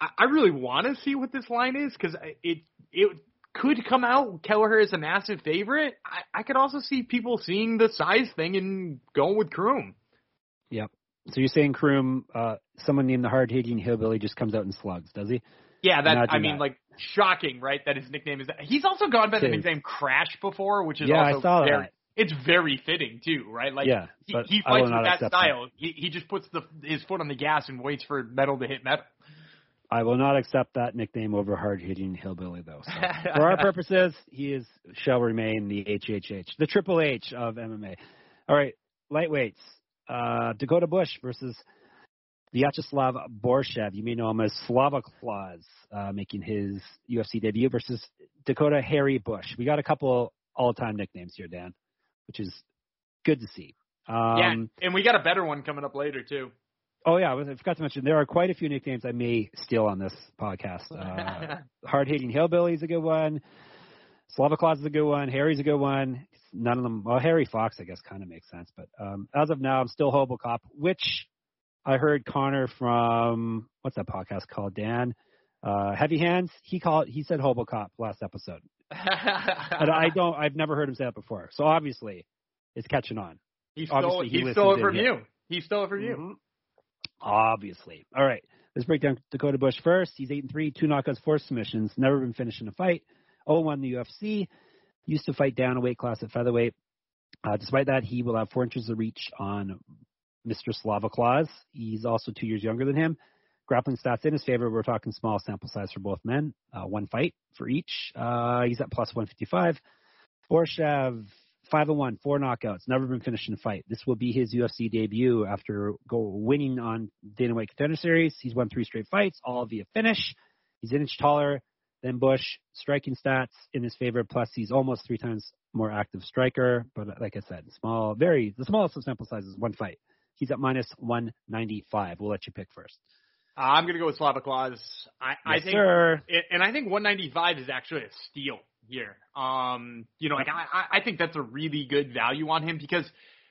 I, I really want to see what this line is because it it could come out Kelleher is a massive favorite. I, I could also see people seeing the size thing and going with Croom. Yep. So you're saying Croom, uh, someone named the hard hitting hillbilly just comes out and slugs, does he? Yeah, that I mean, that. like shocking, right? That his nickname is that. He's also gone by the nickname Crash before, which is yeah, also I saw very, that. It's very fitting too, right? Like yeah, he, he fights with that style. That. He he just puts the his foot on the gas and waits for metal to hit metal. I will not accept that nickname over hard hitting hillbilly though. So. For our purposes, he is shall remain the HHH, the Triple H of MMA. All right, lightweights. Uh, Dakota Bush versus Vyacheslav Borshev. You may know him as Slava Claus, uh, making his UFC debut versus Dakota Harry Bush. We got a couple all-time nicknames here, Dan, which is good to see. Um, yeah, and we got a better one coming up later too. Oh yeah, I forgot to mention there are quite a few nicknames I may steal on this podcast. Uh, Hard hitting hillbilly is a good one. Slava Claus is a good one. Harry's a good one. None of them. Well, Harry Fox, I guess, kind of makes sense. But um, as of now, I'm still Hobocop, which I heard Connor from what's that podcast called? Dan, uh, Heavy Hands. He called. He said Hobocop last episode. and I don't. I've never heard him say that before. So obviously, it's catching on. He stole. He, he stole it from you. He stole it from mm-hmm. you. Obviously. All right. Let's break down Dakota Bush first. He's eight and three, two knockouts, four submissions. Never been finished in a fight. 0-1 in the UFC. Used to fight down a weight class at featherweight. Uh, despite that, he will have four inches of reach on Mr. Slava Claus. He's also two years younger than him. Grappling stats in his favor. We're talking small sample size for both men. Uh, one fight for each. Uh, he's at plus 155. Borshev, 5 and 1, four knockouts. Never been finished in a fight. This will be his UFC debut after go winning on Dana White Contender Series. He's won three straight fights, all via finish. He's an inch taller than Bush. Striking stats in his favor. Plus, he's almost three times more active striker. But like I said, small, very the smallest of sample sizes, one fight. He's at minus 195. We'll let you pick first. Uh, I'm going to go with Slava Claus. I, yes, I think, sir. and I think 195 is actually a steal here. Um, you know, like I, I think that's a really good value on him because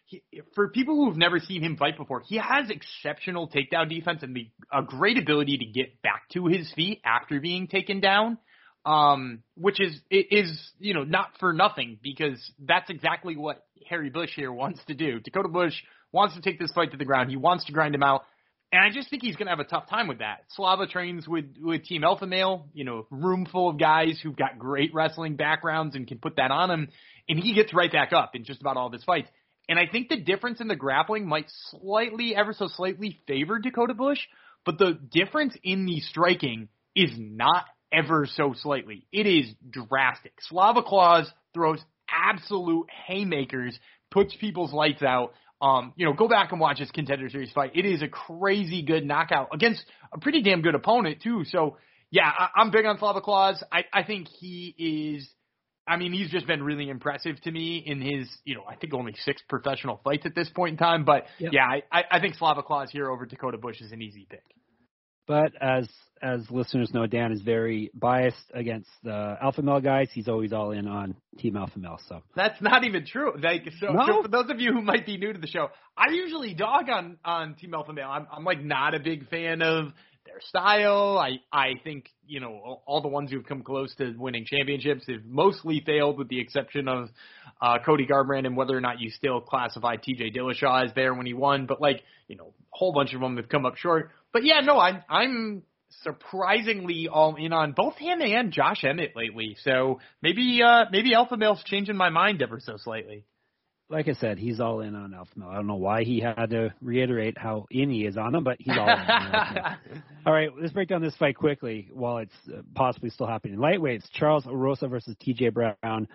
he, for people who've never seen him fight before, he has exceptional takedown defense and the, a great ability to get back to his feet after being taken down. Um, which is is you know not for nothing because that's exactly what Harry Bush here wants to do. Dakota Bush wants to take this fight to the ground. He wants to grind him out. And I just think he's going to have a tough time with that. Slava trains with with Team Alpha Male, you know, room full of guys who've got great wrestling backgrounds and can put that on him, and he gets right back up in just about all of his fights. And I think the difference in the grappling might slightly, ever so slightly, favor Dakota Bush, but the difference in the striking is not ever so slightly. It is drastic. Slava Claus throws absolute haymakers, puts people's lights out, um, you know, go back and watch his contender series fight. It is a crazy good knockout against a pretty damn good opponent too. So yeah, I, I'm big on Slava Claus. I, I think he is I mean, he's just been really impressive to me in his, you know, I think only six professional fights at this point in time. But Yep. yeah, I, I I think Slava Claus here over Dakota Bush is an easy pick. But as as listeners know, Dan is very biased against the alpha male guys. He's always all in on Team Alpha Male. So That's not even true. Like, so, No? so for those of you who might be new to the show, I usually dog on on Team Alpha Male. I'm, I'm like not a big fan of their style. I I think you know all- the ones who've come close to winning championships have mostly failed, with the exception of uh, Cody Garbrandt and whether or not you still classify T.J. Dillashaw as there when he won. But like you know, a whole bunch of them have come up short. But yeah, no, I'm I'm surprisingly all in on both him and Josh Emmett lately. So maybe uh maybe Alpha Male's changing my mind ever so slightly. like I said, he's all in on Alpha Male. I don't know why he had to reiterate how in he is on him, but he's all in. on Alpha All right, let's break down this fight quickly while it's uh, possibly still happening. Lightweights, Charles Rosa versus TJ Brown.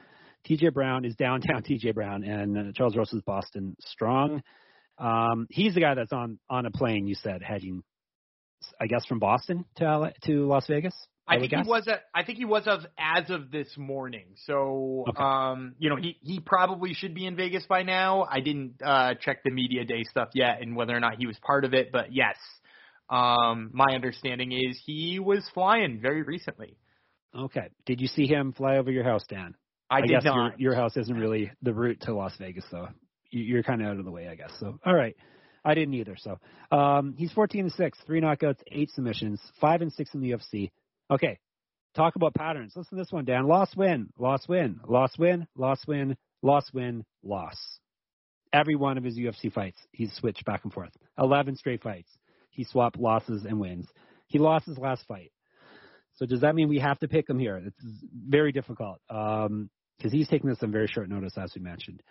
TJ Brown is downtown TJ Brown, and uh, Charles Rosa is Boston Strong. Um, he's the guy that's on on a plane. You said heading, I guess, from Boston to to Las Vegas. I would think he was at, I think he was of as of this morning. So Okay. um you know he he probably should be in Vegas by now. I didn't uh check the media day stuff yet and whether or not he was part of it, but yes. Um my understanding is he was flying very recently. Okay. Did you see him fly over your house, Dan? I, did guess not. Your, your house isn't really the route to Las Vegas, though. You're kind of out of the way, I guess. So, all right. I didn't either. So, um, he's 14 and six, three knockouts, eight submissions, five and six in the UFC. Okay. Talk about patterns. Listen to this one, Dan. Loss, win, loss, win, loss, win, loss, win, loss, win, loss. Every one of his UFC fights, he's switched back and forth. 11 straight fights. He swapped losses and wins. He lost his last fight. So does that mean we have to pick him here? It's very difficult um, because he's taking this on very short notice, as we mentioned.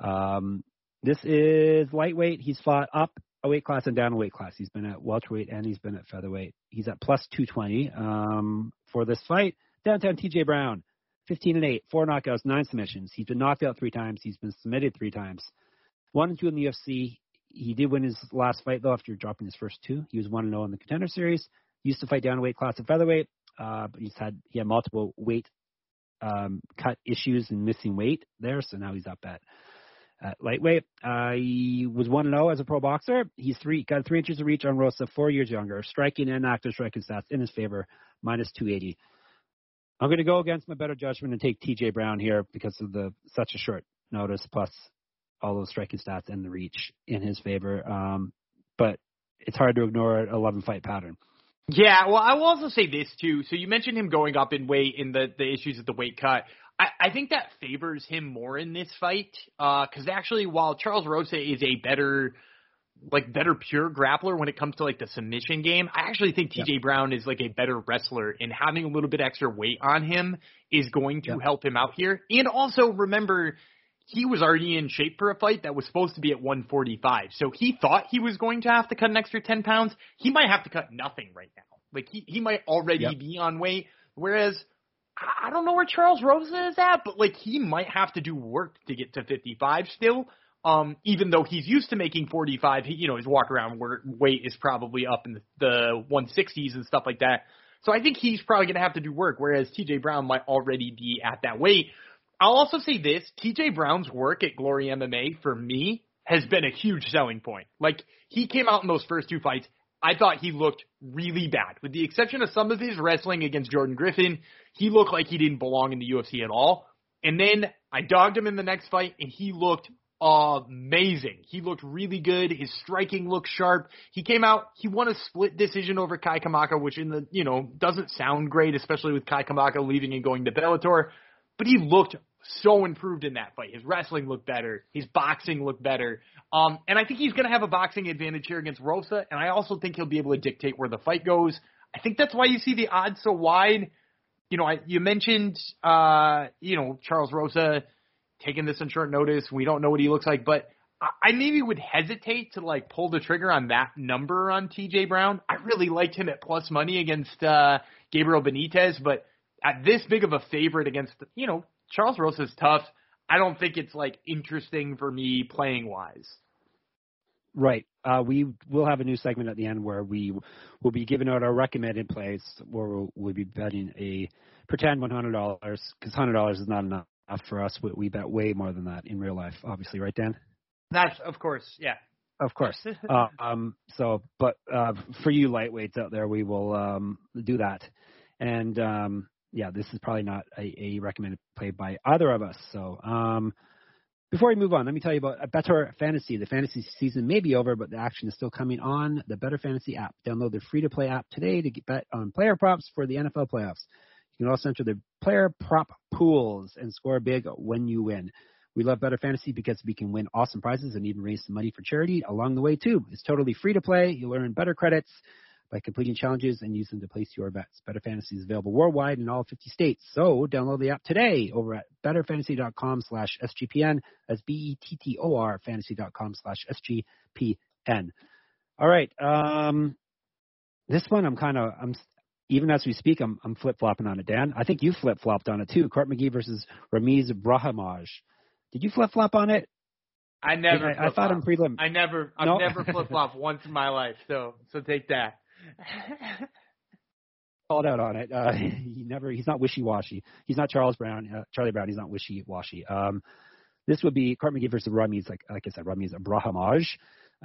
Um, this is lightweight. He's fought up a weight class and down a weight class. He's been at welterweight and he's been at featherweight. He's at plus 220 um, for this fight. Downtown TJ Brown, 15 and 8, four knockouts, nine submissions. He's been knocked out three times. He's been submitted three times. One and two in the UFC. He did win his last fight though after dropping his first two. He was one and zero in the contender series. He Used to fight down a weight class at featherweight, uh, but he's had he had multiple weight um, cut issues and missing weight there, so now he's up at at lightweight. Uh, he was one and zero as a pro boxer. He's three got three inches of reach on Rosa, four years younger. Striking and active striking stats in his favor, minus two eighty. I'm going to go against my better judgment and take T.J. Brown here because of the such a short notice, plus all those striking stats and the reach in his favor. Um, but it's hard to ignore an 11 fight pattern. Yeah, well, I will also say this too. So you mentioned him going up in weight in the the issues of the weight cut. I, I think that favors him more in this fight uh, because actually, while Charles Rosa is a better like better pure grappler when it comes to like the submission game, I actually think TJ Brown is like a better wrestler, and having a little bit extra weight on him is going to Yep. help him out here. And also remember. He was already in shape for a fight that was supposed to be at 145. So he thought he was going to have to cut an extra 10 pounds. He might have to cut nothing right now. Like he, he might already be on weight. Whereas I don't know where Charles Rosa is at, but like he might have to do work to get to 55 still. Um, even though he's used to making 45, he, you know, his walk around weight is probably up in the, the 160s and stuff like that. So I think he's probably going to have to do work, whereas TJ Brown might already be at that weight. I'll also say this, TJ Brown's work at Glory MMA for me has been a huge selling point. Like he came out in those first two fights, I thought he looked really bad. With the exception of some of his wrestling against Jordan Griffin, he looked like he didn't belong in the UFC at all. And then I dogged him in the next fight and he looked amazing. He looked really good. His striking looked sharp. He came out, he won a split decision over Kai Kamaka, which in the, you know, doesn't sound great, especially with Kai Kamaka leaving and going to Bellator. But he looked so improved in that fight. His wrestling looked better. His boxing looked better. Um, and I think he's going to have a boxing advantage here against Rosa. And I also think he'll be able to dictate where the fight goes. I think that's why you see the odds so wide. You know, I, you mentioned, uh, you know, Charles Rosa taking this on short notice. We don't know what he looks like, but I, I maybe would hesitate to like pull the trigger on that number on TJ Brown. I really liked him at plus money against uh, Gabriel Benitez, but at this big of a favorite against, you know, Charles Rosa's tough. I don't think it's like interesting for me playing wise. Right. Uh, we will have a new segment at the end where we will be giving out our recommended plays, where we'll, we'll be betting a pretend $100 because $100 is not enough for us. We, we bet way more than that in real life, obviously, right, Dan? That's of course, yeah. Of course. uh, um, so, but uh, for you lightweights out there, we will um, do that. And um, yeah, this is probably not a, a recommended play by either of us. So, um, before we move on, let me tell you about Bettor Fantasy. The fantasy season may be over, but the action is still coming on the Bettor Fantasy app. Download the free to play app today to get bet on player props for the NFL playoffs. You can also enter the player prop pools and score big when you win. We love Bettor Fantasy because we can win awesome prizes and even raise some money for charity along the way too. It's totally free to play. You'll earn better credits by completing challenges and use them to place your bets. Bettor Fantasy is available worldwide in all 50 states. So download the app today over at bettorfantasy.com slash SGPN. That's B-E-T-T-O-R fantasy.com slash SGPN. All right. Um, this one I'm kind of, I'm, even as we speak, I'm, I'm flip flopping on it, Dan. I think you flip flopped on it too. Court McGee versus Ramiz Brahimaj. Did you flip flop on it? I never. I, thought I'm prelim. I never. I've No? never flip flop once in my life. So so take that. called out on it. Uh, he never. He's not wishy washy. He's not Charles Brown. Uh, Charlie Brown. He's not wishy washy. Um, this would be Court McGee versus Ramiz. Like like I said, Ramiz Abrahamaj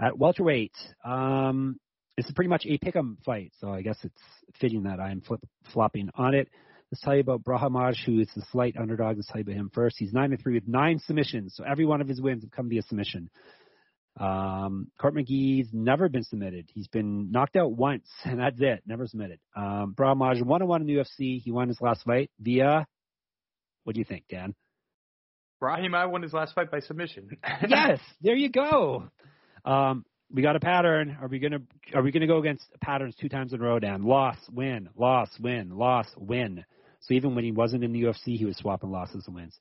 at welterweight. Um, this is pretty much a pick'em fight, so I guess it's fitting that I'm flip flopping on it. Let's tell you about Brahimaj, who is the slight underdog. Let's tell you about him first. He's nine and three with nine submissions, so every one of his wins have come via submission. Um, Court McGee's never been submitted. He's been knocked out once, and that's it. Never submitted. Um, Brahimaj one and one in the UFC. He won his last fight via. What do you think, Dan? Brahim, I won his last fight by submission. yes, there you go. Um, we got a pattern. Are we gonna are we gonna go against patterns two times in a row, Dan? Loss, win, loss, win, loss, win. So even when he wasn't in the UFC, he was swapping losses and wins.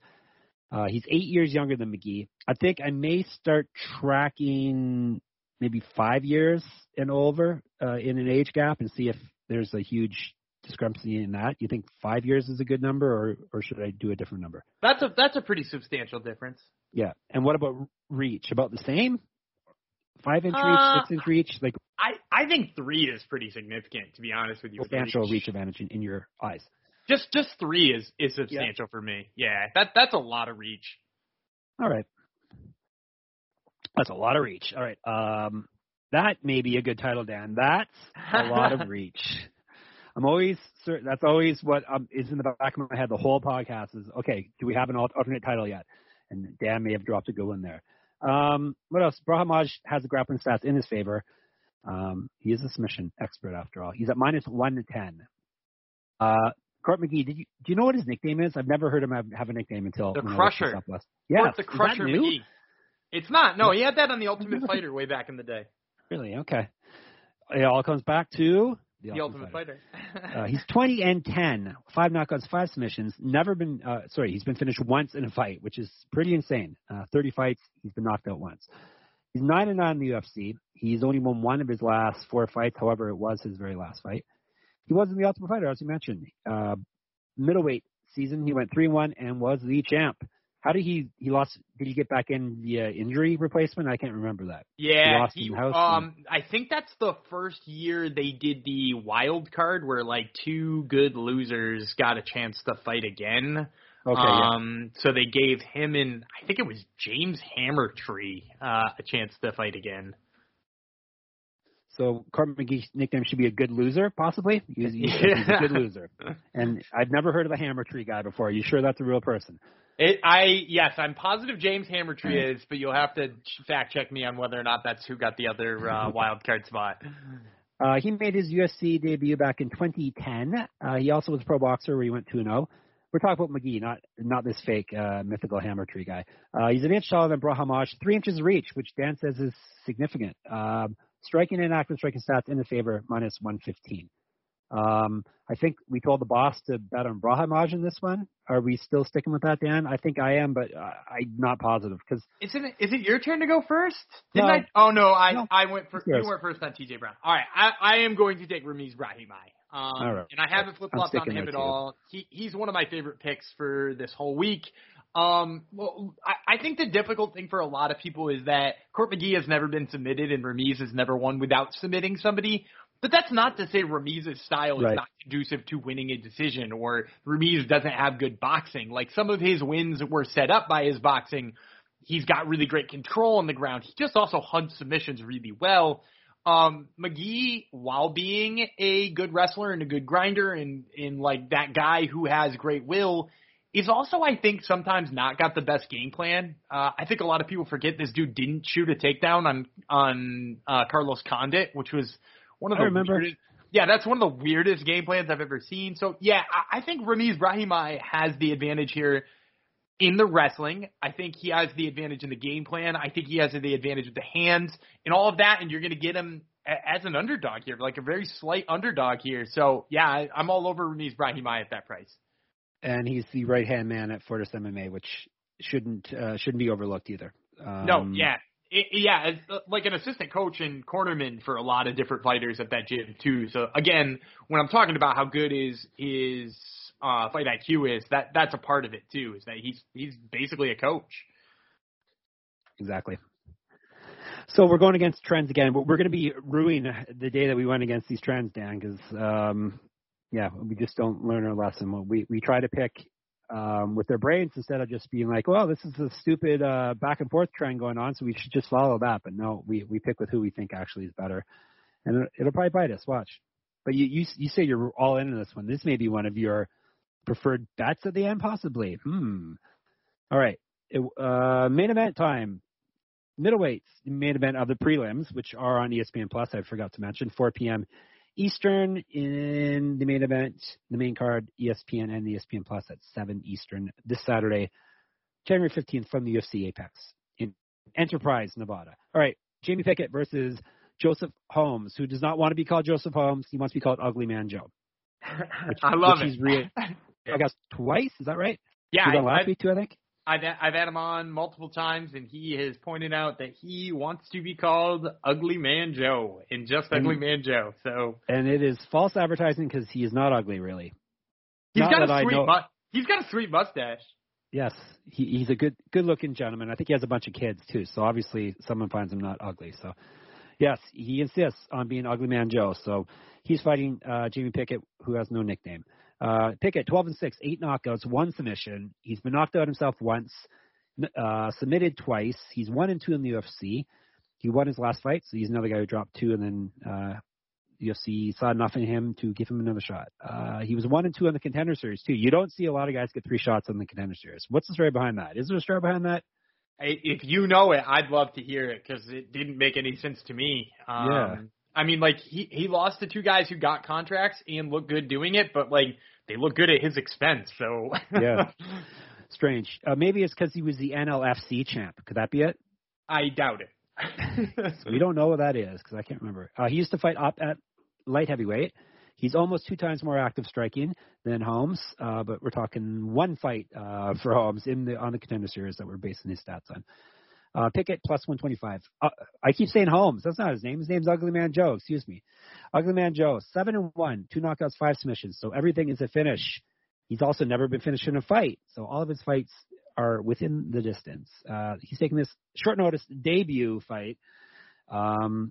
Uh, he's eight years younger than McGee. I think I may start tracking maybe five years and over uh, in an age gap and see if there's a huge discrepancy in that. You think five years is a good number, or or should I do a different number? That's a that's a pretty substantial difference. Yeah. And what about reach? About the same? Five inch Uh, reach, six inch reach, like I I think three is pretty significant to be honest with you. substantial reach advantage in, in your eyes. Just just three is is substantial for me. Yeah, that that's a lot of reach. All right. That's a lot of reach. All right. Um, that may be a good title, Dan. That's a lot of reach. I'm always that's always what um, is in the back of my head. The whole podcast is okay. Do we have an alternate title yet? And Dan may have dropped a good one there. Um, what else? Brahimaj has the grappling stats in his favor. Um, he is a submission expert after all. He's at minus one to ten. Uh, Court McGee, did you do you know what his nickname is? I've never heard him have, have a nickname until The when I looked this Crusher. last. The Crusher? McGee. It's not. No, he had that on the Ultimate Fighter way back in the day. Really? Okay. It all comes back to the, The Ultimate Fighter. Uh, he's 20 and 10, five knockouts, five submissions. Never been, uh, sorry, he's been finished once in a fight, which is pretty insane. Uh, 30 fights, he's been knocked out once. He's nine and nine in the UFC. He's only won one of his last four fights. However, it was his very last fight. He wasn't the Ultimate Fighter, as you mentioned. Uh, middleweight season, he went three and one and was the champ. How did he? He lost. Did he get back in via injury replacement? I can't remember that. Yeah, he, house um, I think that's the first year they did the wild card where like two good losers got a chance to fight again. Okay. yeah. um, so they gave him and I think it was James Hammortree uh, a chance to fight again. So Corbin McGee's nickname should be a good loser, possibly. He's, he's, he's a Yeah. good loser. And I've never heard of the Hammortree guy before. Are you sure that's a real person? It, I yes, I'm positive James Hammortree is, but you'll have to fact check me on whether or not that's who got the other uh, wild card spot. Uh, he made his UFC debut back in 2010. Uh, he also was a pro boxer where he went 2 0. We're talking about McGee, not not this fake uh, mythical Hammortree guy. Uh, he's an inch taller than Brahimaj, three inches of reach, which Dan says is significant. Um, striking and active striking stats in his favor, minus 115. Um, I think we told the boss to bet on Brahimaj in this one. Are we still sticking with that, Dan? I think I am, but uh, I'm not positive because Isn't it? Is it your turn to go first? Didn't No. I? Oh no, I No. I went first. You went first on TJ Brown. All right, I I am going to take Ramiz Brahimaj. Um, right. and I haven't flip flopped on him at all. He he's one of my favorite picks for this whole week. Um, well, I, I think the difficult thing for a lot of people is that Court McGee has never been submitted and Ramiz has never won without submitting somebody. But that's not to say Ramiz's style is Right. not conducive to winning a decision or Ramiz doesn't have good boxing. Like some of his wins were set up by his boxing. He's got really great control on the ground. He just also hunts submissions really well. Um, McGee, while being a good wrestler and a good grinder and, and like that guy who has great will, is also, I think, sometimes not got the best game plan. Uh, I think a lot of people forget this dude didn't shoot a takedown on on uh, Carlos Condit, which was one of I the remember. weirdest. Yeah, that's one of the weirdest game plans I've ever seen. So yeah, I, I think Ramiz Brahimaj has the advantage here in the wrestling. I think he has the advantage in the game plan. I think he has the advantage with the hands and all of that. And you're going to get him a- as an underdog here, like a very slight underdog here. So yeah, I, I'm all over Ramiz Brahimaj at that price. And he's the right hand man at Fortis MMA, which shouldn't uh, shouldn't be overlooked either. Um, No, yeah. It, yeah, as, uh, like an assistant coach and cornerman for a lot of different fighters at that gym too. So again, when I'm talking about how good his his uh, fight IQ is, that that's a part of it too. Is that he's he's basically a coach. exactly. So we're going against trends again, but we're going to be ruining the day that we went against these trends, Dan, because um, yeah, we just don't learn our lesson. We we try to pick um, with their brains instead of just being like, well, this is a stupid uh, back and forth trend going on, so we should just follow that. But no, we we pick with who we think actually is better, and it'll, probably bite us. Watch. But you you you say you're all into this one. This may be one of your preferred bets at the end, possibly. Hmm. All right. It, uh, main event time. Middleweights, main event of the prelims, which are on ESPN Plus. I forgot to mention 4 p.m. Eastern in the main event, the main card, ESPN and ESPN Plus at 7 Eastern this Saturday, January 15th from the UFC Apex in Enterprise, Nevada. All right, Jamie Pickett versus Joseph Holmes, who does not want to be called Joseph Holmes. He wants to be called Ugly Man Joe. Which, I love which it. He's re- I guess twice. Is that right? yeah, He was on I, last I've, week too, I think. I've I've had him on multiple times, and he has pointed out that he wants to be called Ugly Man Joe and just Ugly Mm. Man Joe. So And it is false advertising because he is not ugly, really. he's Not got a sweet mu- he's got a sweet mustache. Yes, he, he's a good, good-looking gentleman. I think he has a bunch of kids too, so obviously someone finds him not ugly. So, yes, he insists on being Ugly Man Joe. So he's fighting uh, Jamie Pickett, who has no nickname. Uh, Pickett, 12 and six, eight knockouts, one submission. He's been knocked out himself once, uh, submitted twice. He's one and two in the UFC. He won his last fight, so he's another guy who dropped two, and then uh, UFC saw enough in him to give him another shot. Uh, he was one and two in the contender series too. You don't see a lot of guys get three shots in the contender series. What's the story behind that? Is there a story behind that? If you know it, I'd love to hear it because it didn't make any sense to me. Um, Yeah. I mean, like he he lost to two guys who got contracts and look good doing it, but like they look good at his expense. So Yeah. Strange. Uh, maybe it's because he was the NLFC champ. Could that be it? I doubt it. So we don't know what that is because I can't remember. Uh, he used to fight up at light heavyweight. He's almost two times more active striking than Holmes, uh, but we're talking one fight uh, for Holmes in the on the contender series that we're basing his stats on. Uh, Pickett plus 125. Uh, I keep saying Holmes. That's not his name. His name's Ugly Man Joe. Excuse me. Ugly Man Joe, seven and one, two knockouts, five submissions. So everything is a finish. He's also never been finished in a fight. So all of his fights are within the distance. Uh, he's taking this short notice debut fight. Um,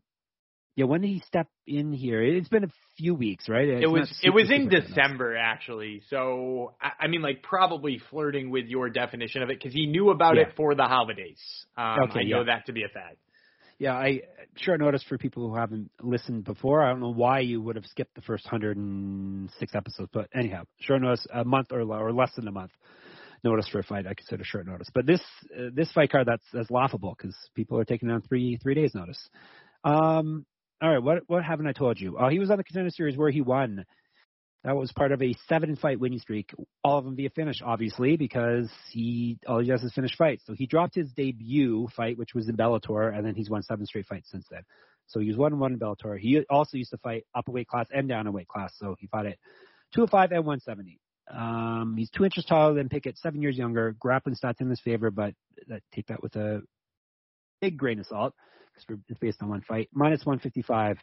yeah, when did he step in here? It's been a few weeks, right? It's it was it was in. December actually. So I, I mean, like probably flirting with your definition of it because he knew about Yeah. it for the holidays. Um, Okay, I know that to be a fact. Yeah, I short notice for people who haven't listened before. I don't know why you would have skipped the first 106 episodes, but anyhow, short notice a month or or less than a month notice for a fight. I consider short notice. But this uh, this fight card that's that's laughable because people are taking on three three days notice. Um, all right, what what haven't I told you? Oh, he was on the contender series where he won. That was part of a seven fight winning streak. All of them via finish, obviously, because he all he does is finish fights. So he dropped his debut fight, which was in Bellator, and then he's won seven straight fights since then. So he was one one in Bellator. He also used to fight up a weight class and down a weight class. So he fought at 205 and 170. Um, he's two inches taller than Pickett, seven years younger. Grappling stats in his favor, but take that with a big grain of salt because it's based on one fight. Minus 155.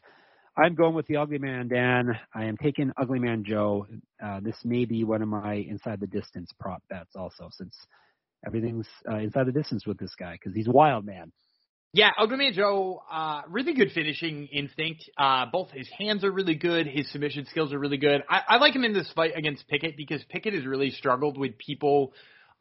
I'm going with the Ugly Man, Dan. I am taking Ugly Man Joe. Uh, this may be one of my inside the distance prop bets also, since everything's uh, inside the distance with this guy because he's wild man. Yeah, Ugly Man Joe, uh, really good finishing instinct. Uh, both his hands are really good. His submission skills are really good. I, I like him in this fight against Pickett because Pickett has really struggled with people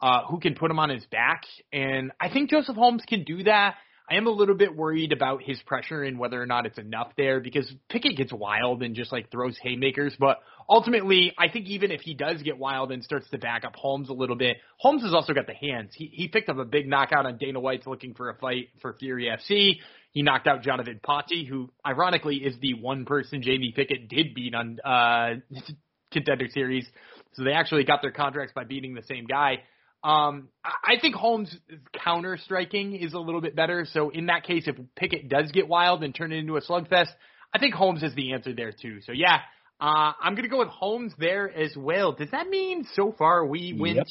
uh, who can put him on his back. And I think Joseph Holmes can do that. I am a little bit worried about his pressure and whether or not it's enough there because Pickett gets wild and just like throws haymakers. But ultimately, I think even if he does get wild and starts to back up Holmes a little bit, Holmes has also got the hands. He he picked up a big knockout on Dana White's looking for a fight for Fury FC. He knocked out Jonathan Potty, who ironically is the one person Jamie Pickett did beat on uh contender series. So they actually got their contracts by beating the same guy. Um, I think Holmes' counter striking is a little bit better. So in that case, if Pickett does get wild and turn it into a slugfest, I think Holmes is the answer there too. So yeah, uh, I'm gonna go with Holmes there as well. Does that mean so far we win Yep.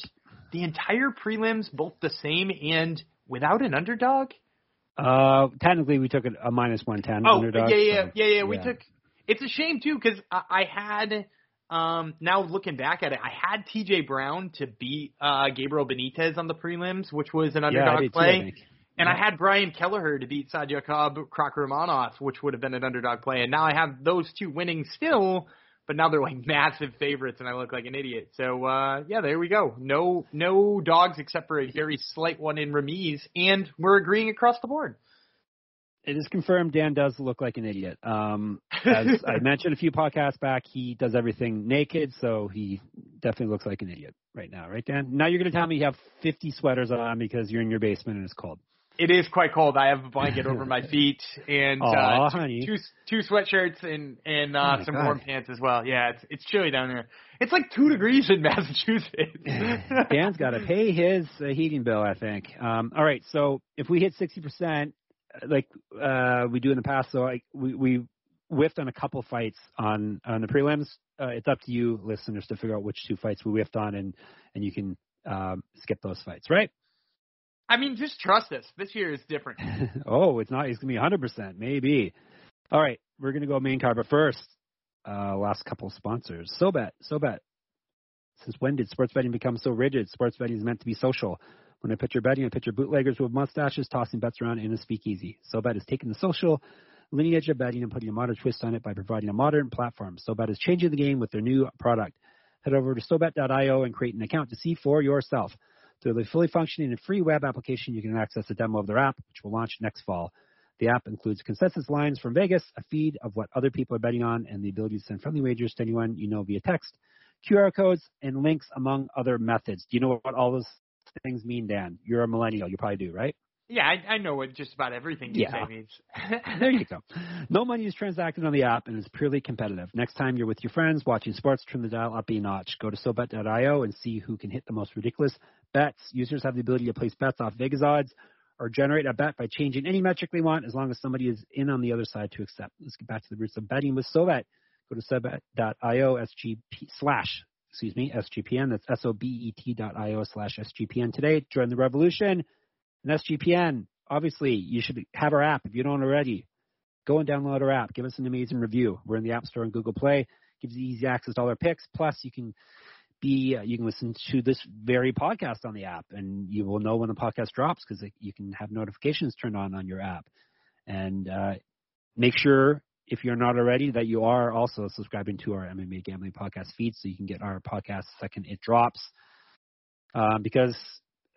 the entire prelims both the same and without an underdog? Uh, technically, we took a, a minus one ten Oh underdog. yeah, yeah, so, yeah, yeah. We took. It's a shame too because I, I had. Um, now looking back at it, I had T.J. Brown to beat uh, Gabriel Benitez on the prelims, which was an yeah, I underdog too, I play. And I had Brian Kelleher to beat Saidyokub Kakhramonov, which would have been an underdog play. And now I have those two winning still, but now they're like massive favorites, and I look like an idiot. So uh, yeah, there we go. No no dogs except for a very slight one in Ramiz, and we're agreeing across the board. It is confirmed Dan does look like an idiot. Um, as I mentioned a few podcasts back, he does everything naked, so he definitely looks like an idiot right now, right, Dan? Now you're going to tell me you have 50 sweaters on because you're in your basement and it's cold. It is quite cold. I have a blanket over my feet and Aw, uh, honey. two two sweatshirts and and Oh uh, my some God. warm pants as well. Yeah, it's it's chilly down here. It's like two degrees in Massachusetts. Dan's got to pay his uh, heating bill, I think. Um, all right, so if we hit 60%, like uh, we do in the past, so I, we, we whiffed on a couple fights on on the prelims. Uh, it's up to you, listeners, to figure out which two fights we whiffed on, and and you can um, skip those fights, right? I mean, just trust us. This year is different. oh, it's not. It's gonna be 100%, maybe. All right, we're gonna go main card, but first, uh, last couple sponsors. SoBet, SoBet. Since when did sports betting become so rigid? Sports betting is meant to be social. When I picture betting, I picture bootleggers with mustaches tossing bets around in a speakeasy. SoBet is taking the social lineage of betting and putting a modern twist on it by providing a modern platform. SoBet is changing the game with their new product. Head over to SoBet.io and create an account to see for yourself. Through the fully functioning and free web application, you can access a demo of their app, which will launch next fall. The app includes consensus lines from Vegas, a feed of what other people are betting on, and the ability to send friendly wagers to anyone you know via text, QR codes, and links, among other methods. Do you know what all those things mean, Dan? You're a millennial. You probably do, right? Yeah, I, I know what just about everything you Yeah. say means. there you go. No money is transacted on the app and is purely competitive. Next time you're with your friends watching sports, turn the dial up a notch. Go to SoBet.io and see who can hit the most ridiculous bets. Users have the ability to place bets off Vegas odds or generate a bet by changing any metric they want as long as somebody is in on the other side to accept. Let's get back to the roots of betting with SoBet. Go to SoBet.io SGP slash, excuse me, SGPN. That's S-O-B-E-T dot I-O slash SGPN today. Join the revolution. And SGPN, obviously, you should have our app if you don't already. Go and download our app. Give us an amazing review. We're in the App Store and Google Play. Gives you easy access to all our picks. Plus, you can be uh, you can listen to this very podcast on the app, and you will know when the podcast drops because you can have notifications turned on on your app. And uh, make sure if you're not already that you are also subscribing to our MMA Gambling Podcast feed so you can get our podcast the second it drops. Um, because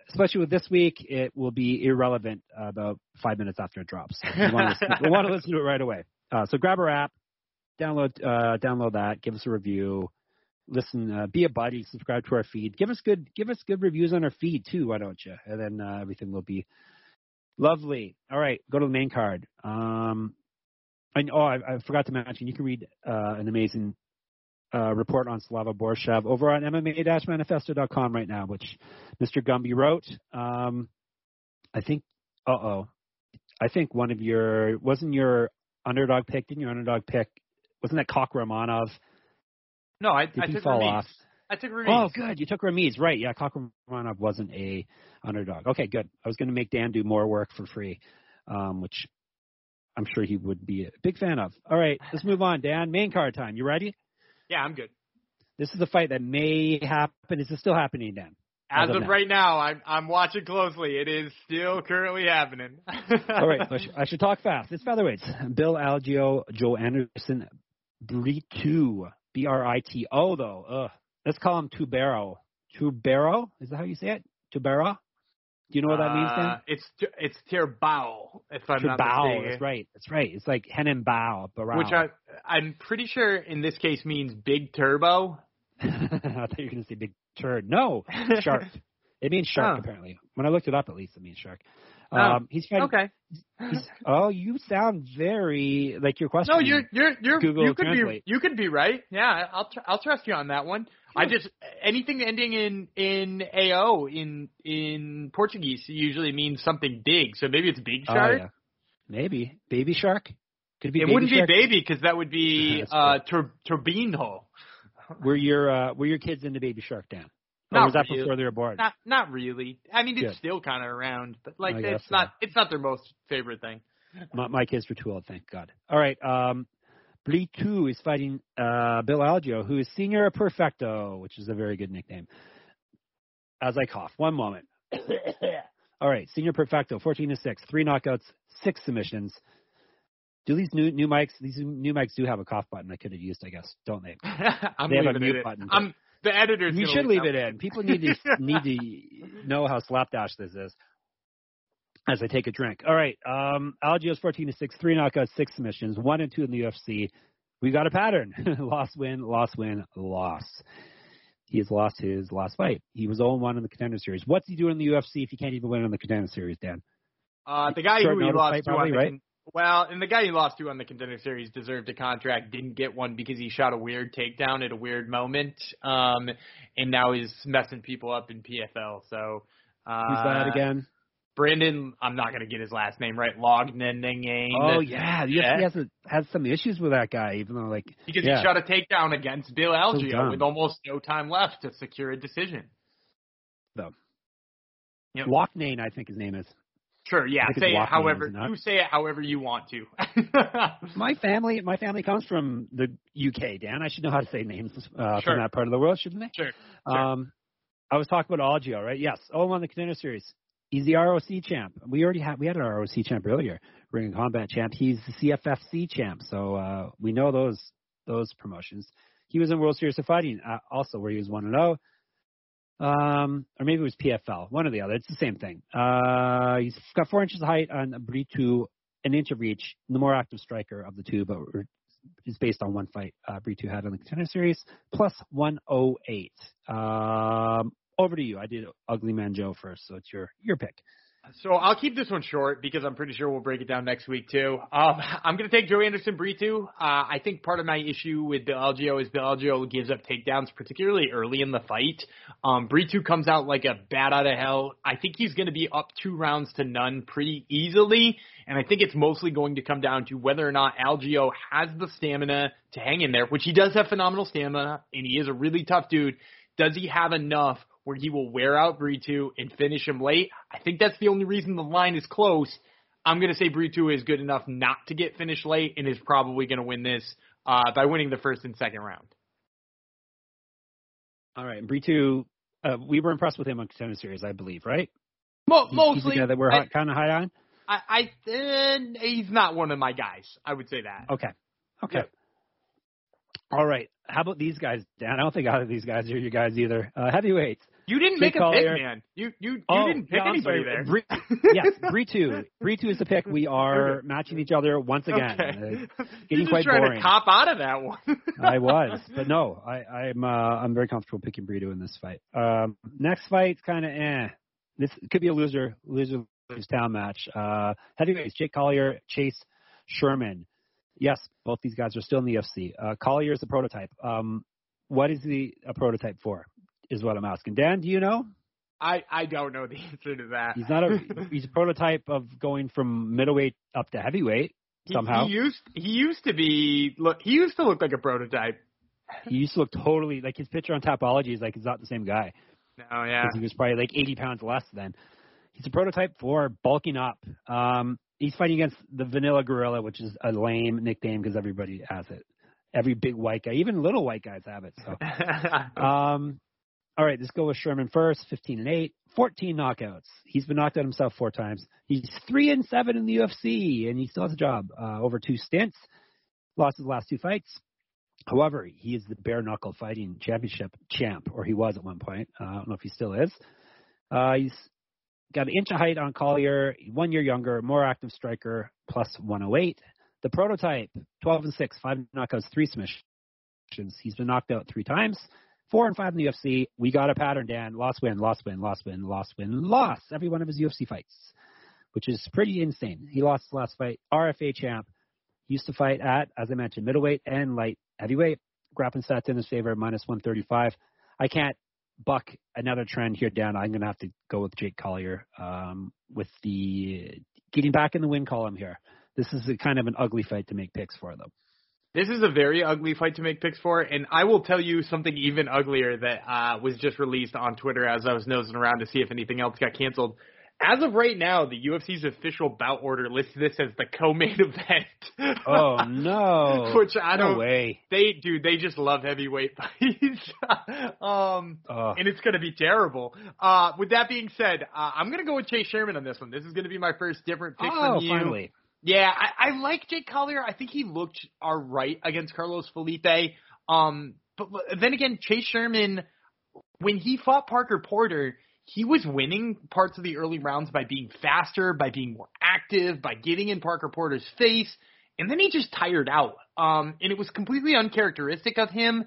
especially with this week, it will be irrelevant uh, about five minutes after it drops. So we want to listen, we want to listen to it right away. Uh, so grab our app, download uh, download that, give us a review, listen, uh, be a buddy, subscribe to our feed, give us good give us good reviews on our feed too. Why don't you? And then uh, everything will be lovely. All right, go to the main card. Um, and oh, I, I forgot to mention, you can read uh, an amazing uh, report on Slava Borshev over on MMA-manifesto.com right now, which Mr. Gumby wrote. Um, I think, uh oh, I think one of your wasn't your underdog pick, didn't your underdog pick? Wasn't that Kakhramonov? no, I, Did I he took fall Ramiz. off? I took Ramiz. Oh, good. You took Ramiz, right? Yeah, Kok Romanov wasn't a underdog. Okay, good. I was going to make Dan do more work for free, um, which I'm sure he would be a big fan of. All right, let's move on, Dan. Main card time. You ready? Yeah, I'm good. This is a fight that may happen. Is it still happening, Dan? As, As of now. right now, I'm I'm watching closely. It is still currently happening. All right, I, should, I should talk fast. It's featherweights. Bill Algeo, Joe Anderson, Brito, B R I T O though. Ugh. Let's call him Tubero. Tubero? Is that how you say it? Tubero? Do you know what that means, Uh, Dan? It's it's Tubarão, if I'm not mistaken. That's right. That's right. It's like Henenbao, Barao. Which I I'm pretty sure in this case means big turbo. I thought you were going to say big turd. No, shark. It means shark, Oh. apparently. When I looked it up, at least it means shark. Oh, Um, he's fighting. Okay. He's, oh, you sound very like your question. No, you're you're you're Google you could Translate. be you could be right. Yeah, I'll tr- I'll trust you on that one. I just anything ending in in ao in in Portuguese usually means something big. So maybe it's big Oh, shark. yeah. Maybe baby shark. Could be It baby wouldn't shark? be baby because that would be uh tur- turbino. Were your uh, were your kids into Baby Shark, Dan? Or Not was that really. before they were born? Not not really. I mean, it's Good. still kind of around, but like I it's not it's not their most favorite thing. My, my kids were too old, thank God. All right. Um, Brito is fighting uh, Bill Algeo, who is Senior Perfecto, which is a very good nickname. As I cough, one moment. All right, Senior Perfecto, 14 to 6, three knockouts, six submissions. Do these new new mics? These new mics do have a cough button. I could have used, I guess, don't they? I'm They have a mute it. button. I'm the editor's. We should leave it in. People need to need to know how slapdash this is. As I take a drink. All right. Um, Algeo's 14 to 6, three knockouts, six submissions, one and two in the UFC. We got a pattern. loss, win, loss, win, loss. He has lost his last fight. He was 0 1 in the contender series. What's he doing in the UFC if he can't even win in the contender series, Dan? Uh, the guy Short who he lost to probably, right? Well, and the guy he lost to on the contender series deserved a contract, didn't get one because he shot a weird takedown at a weird moment, um, and now he's messing people up in PFL. So uh, Who's that again? Brandon, I'm not gonna get his last name right. Loughnane. Oh, yeah. Yeah. he has, a, has some issues with that guy, even though, like, because yeah. he shot a takedown against Bill Algeo with almost no time left to secure a decision. Yep. Loughnane, I think his name is. Sure, yeah. I Say it however is it not? you say it however you want to. My family, my family comes from the UK, Dan. I should know how to say names uh, Sure. from that part of the world, shouldn't I? sure. Sure. Um, I was talking about Algeo, right? Yes. Oh, on the contender series. He's the ROC champ. We already had we had an ROC champ earlier, Ring of Combat champ. He's the CFFC champ, so uh, we know those those promotions. He was in World Series of Fighting uh, also, where he was one and zero. Um, or maybe it was PFL, one or the other. It's the same thing. Uh, he's got four inches of height on Brito, an inch of reach, the more active striker of the two, but is based on one fight uh, Brito had in the contender series, plus 108. Um, over to you. I did Ugly Man Joe first, so it's your your pick. So I'll keep this one short because I'm pretty sure we'll break it down next week too. Um, I'm going to take Joe Anderson Brito. Uh, I think part of my issue with Bill Algeo is Bill Algeo gives up takedowns, particularly early in the fight. Um, Brito comes out like a bat out of hell. I think he's going to be up two rounds to none pretty easily, and I think it's mostly going to come down to whether or not Algeo has the stamina to hang in there, which he does have phenomenal stamina, and he is a really tough dude. Does he have enough where he will wear out Brito and finish him late? I think that's the only reason the line is close. I'm going to say Brito is good enough not to get finished late and is probably going to win this uh, by winning the first and second round. All right, and uh, we were impressed with him on contender series, I believe, right? Mo- He's, he's mostly, guy that we're kind of high on. I, I uh, he's not one of my guys. I would say that. Okay, okay. Yep. All right. How about these guys, Dan? I don't think either of these guys are your guys either. Uh, heavyweights. You didn't make a pick, man. You you you oh, didn't pick I'm anybody there. Bree, yes, Brito. Brito is the pick. We are matching each other once again. Okay. Uh, getting just quite trying boring. to cop out of that one. I was, but no, I, I'm uh, I'm very comfortable picking Brito in this fight. Um, next fight's kind of eh. This could be a loser loser lose town match. Uh, heavyweights: Jake Collier, Chase Sherman. Yes, both these guys are still in the UFC. Uh, Collier is the prototype. Um, what is the a prototype for? Is what I'm asking. Dan, do you know? I I don't know the answer to that. He's not a he's a prototype of going from middleweight up to heavyweight. Somehow. he used he used to be look he used to look like a prototype. He used to look totally like his picture on Tapology is like he's not the same guy. Oh yeah. he was probably like 80 pounds less then. He's a prototype for bulking up. Um, he's fighting against the Vanilla Gorilla, which is a lame nickname because everybody has it. Every big white guy, even little white guys have it. So, um, all right, let's go with Sherman first. 15 and 8, 14 knockouts. He's been knocked out himself four times. He's 3 and 7 in the UFC, and he still has a job uh, over two stints. Lost his last two fights. However, he is the bare knuckle fighting championship champ, or he was at one point. Uh, I don't know if he still is. Uh, he's got an inch of height on Collier, one year younger, more active striker, plus 108. The prototype, 12 and 6, five knockouts, three submissions. He's been knocked out three times. Four and five in the UFC. We got a pattern, Dan. Loss, win, loss, win, loss, win, loss, win, loss. Every one of his UFC fights, which is pretty insane. He lost his last fight. RFA champ. He used to fight at, as I mentioned, middleweight and light heavyweight. Grappling stats in his favor, minus 135. I can't buck another trend here, Dan. I'm going to have to go with Jake Collier um, with the getting back in the win column here. This is a kind of an ugly fight to make picks for, though. This is a very ugly fight to make picks for, and I will tell you something even uglier that uh, was just released on Twitter as I was nosing around to see if anything else got canceled. As of right now, the UFC's official bout order lists this as the co-main event. Oh no! Which I don't. No way. They dude, they just love heavyweight fights. um, oh. and it's gonna be terrible. Uh, with that being said, uh, I'm gonna go with Chase Sherman on this one. This is gonna be my first different pick oh, from you. finally. Yeah, I, I like Jake Collier. I think he looked all right against Carlos Felipe. Um, but then again, Chase Sherman, when he fought Parker Porter, he was winning parts of the early rounds by being faster, by being more active, by getting in Parker Porter's face, and then he just tired out. Um, and it was completely uncharacteristic of him.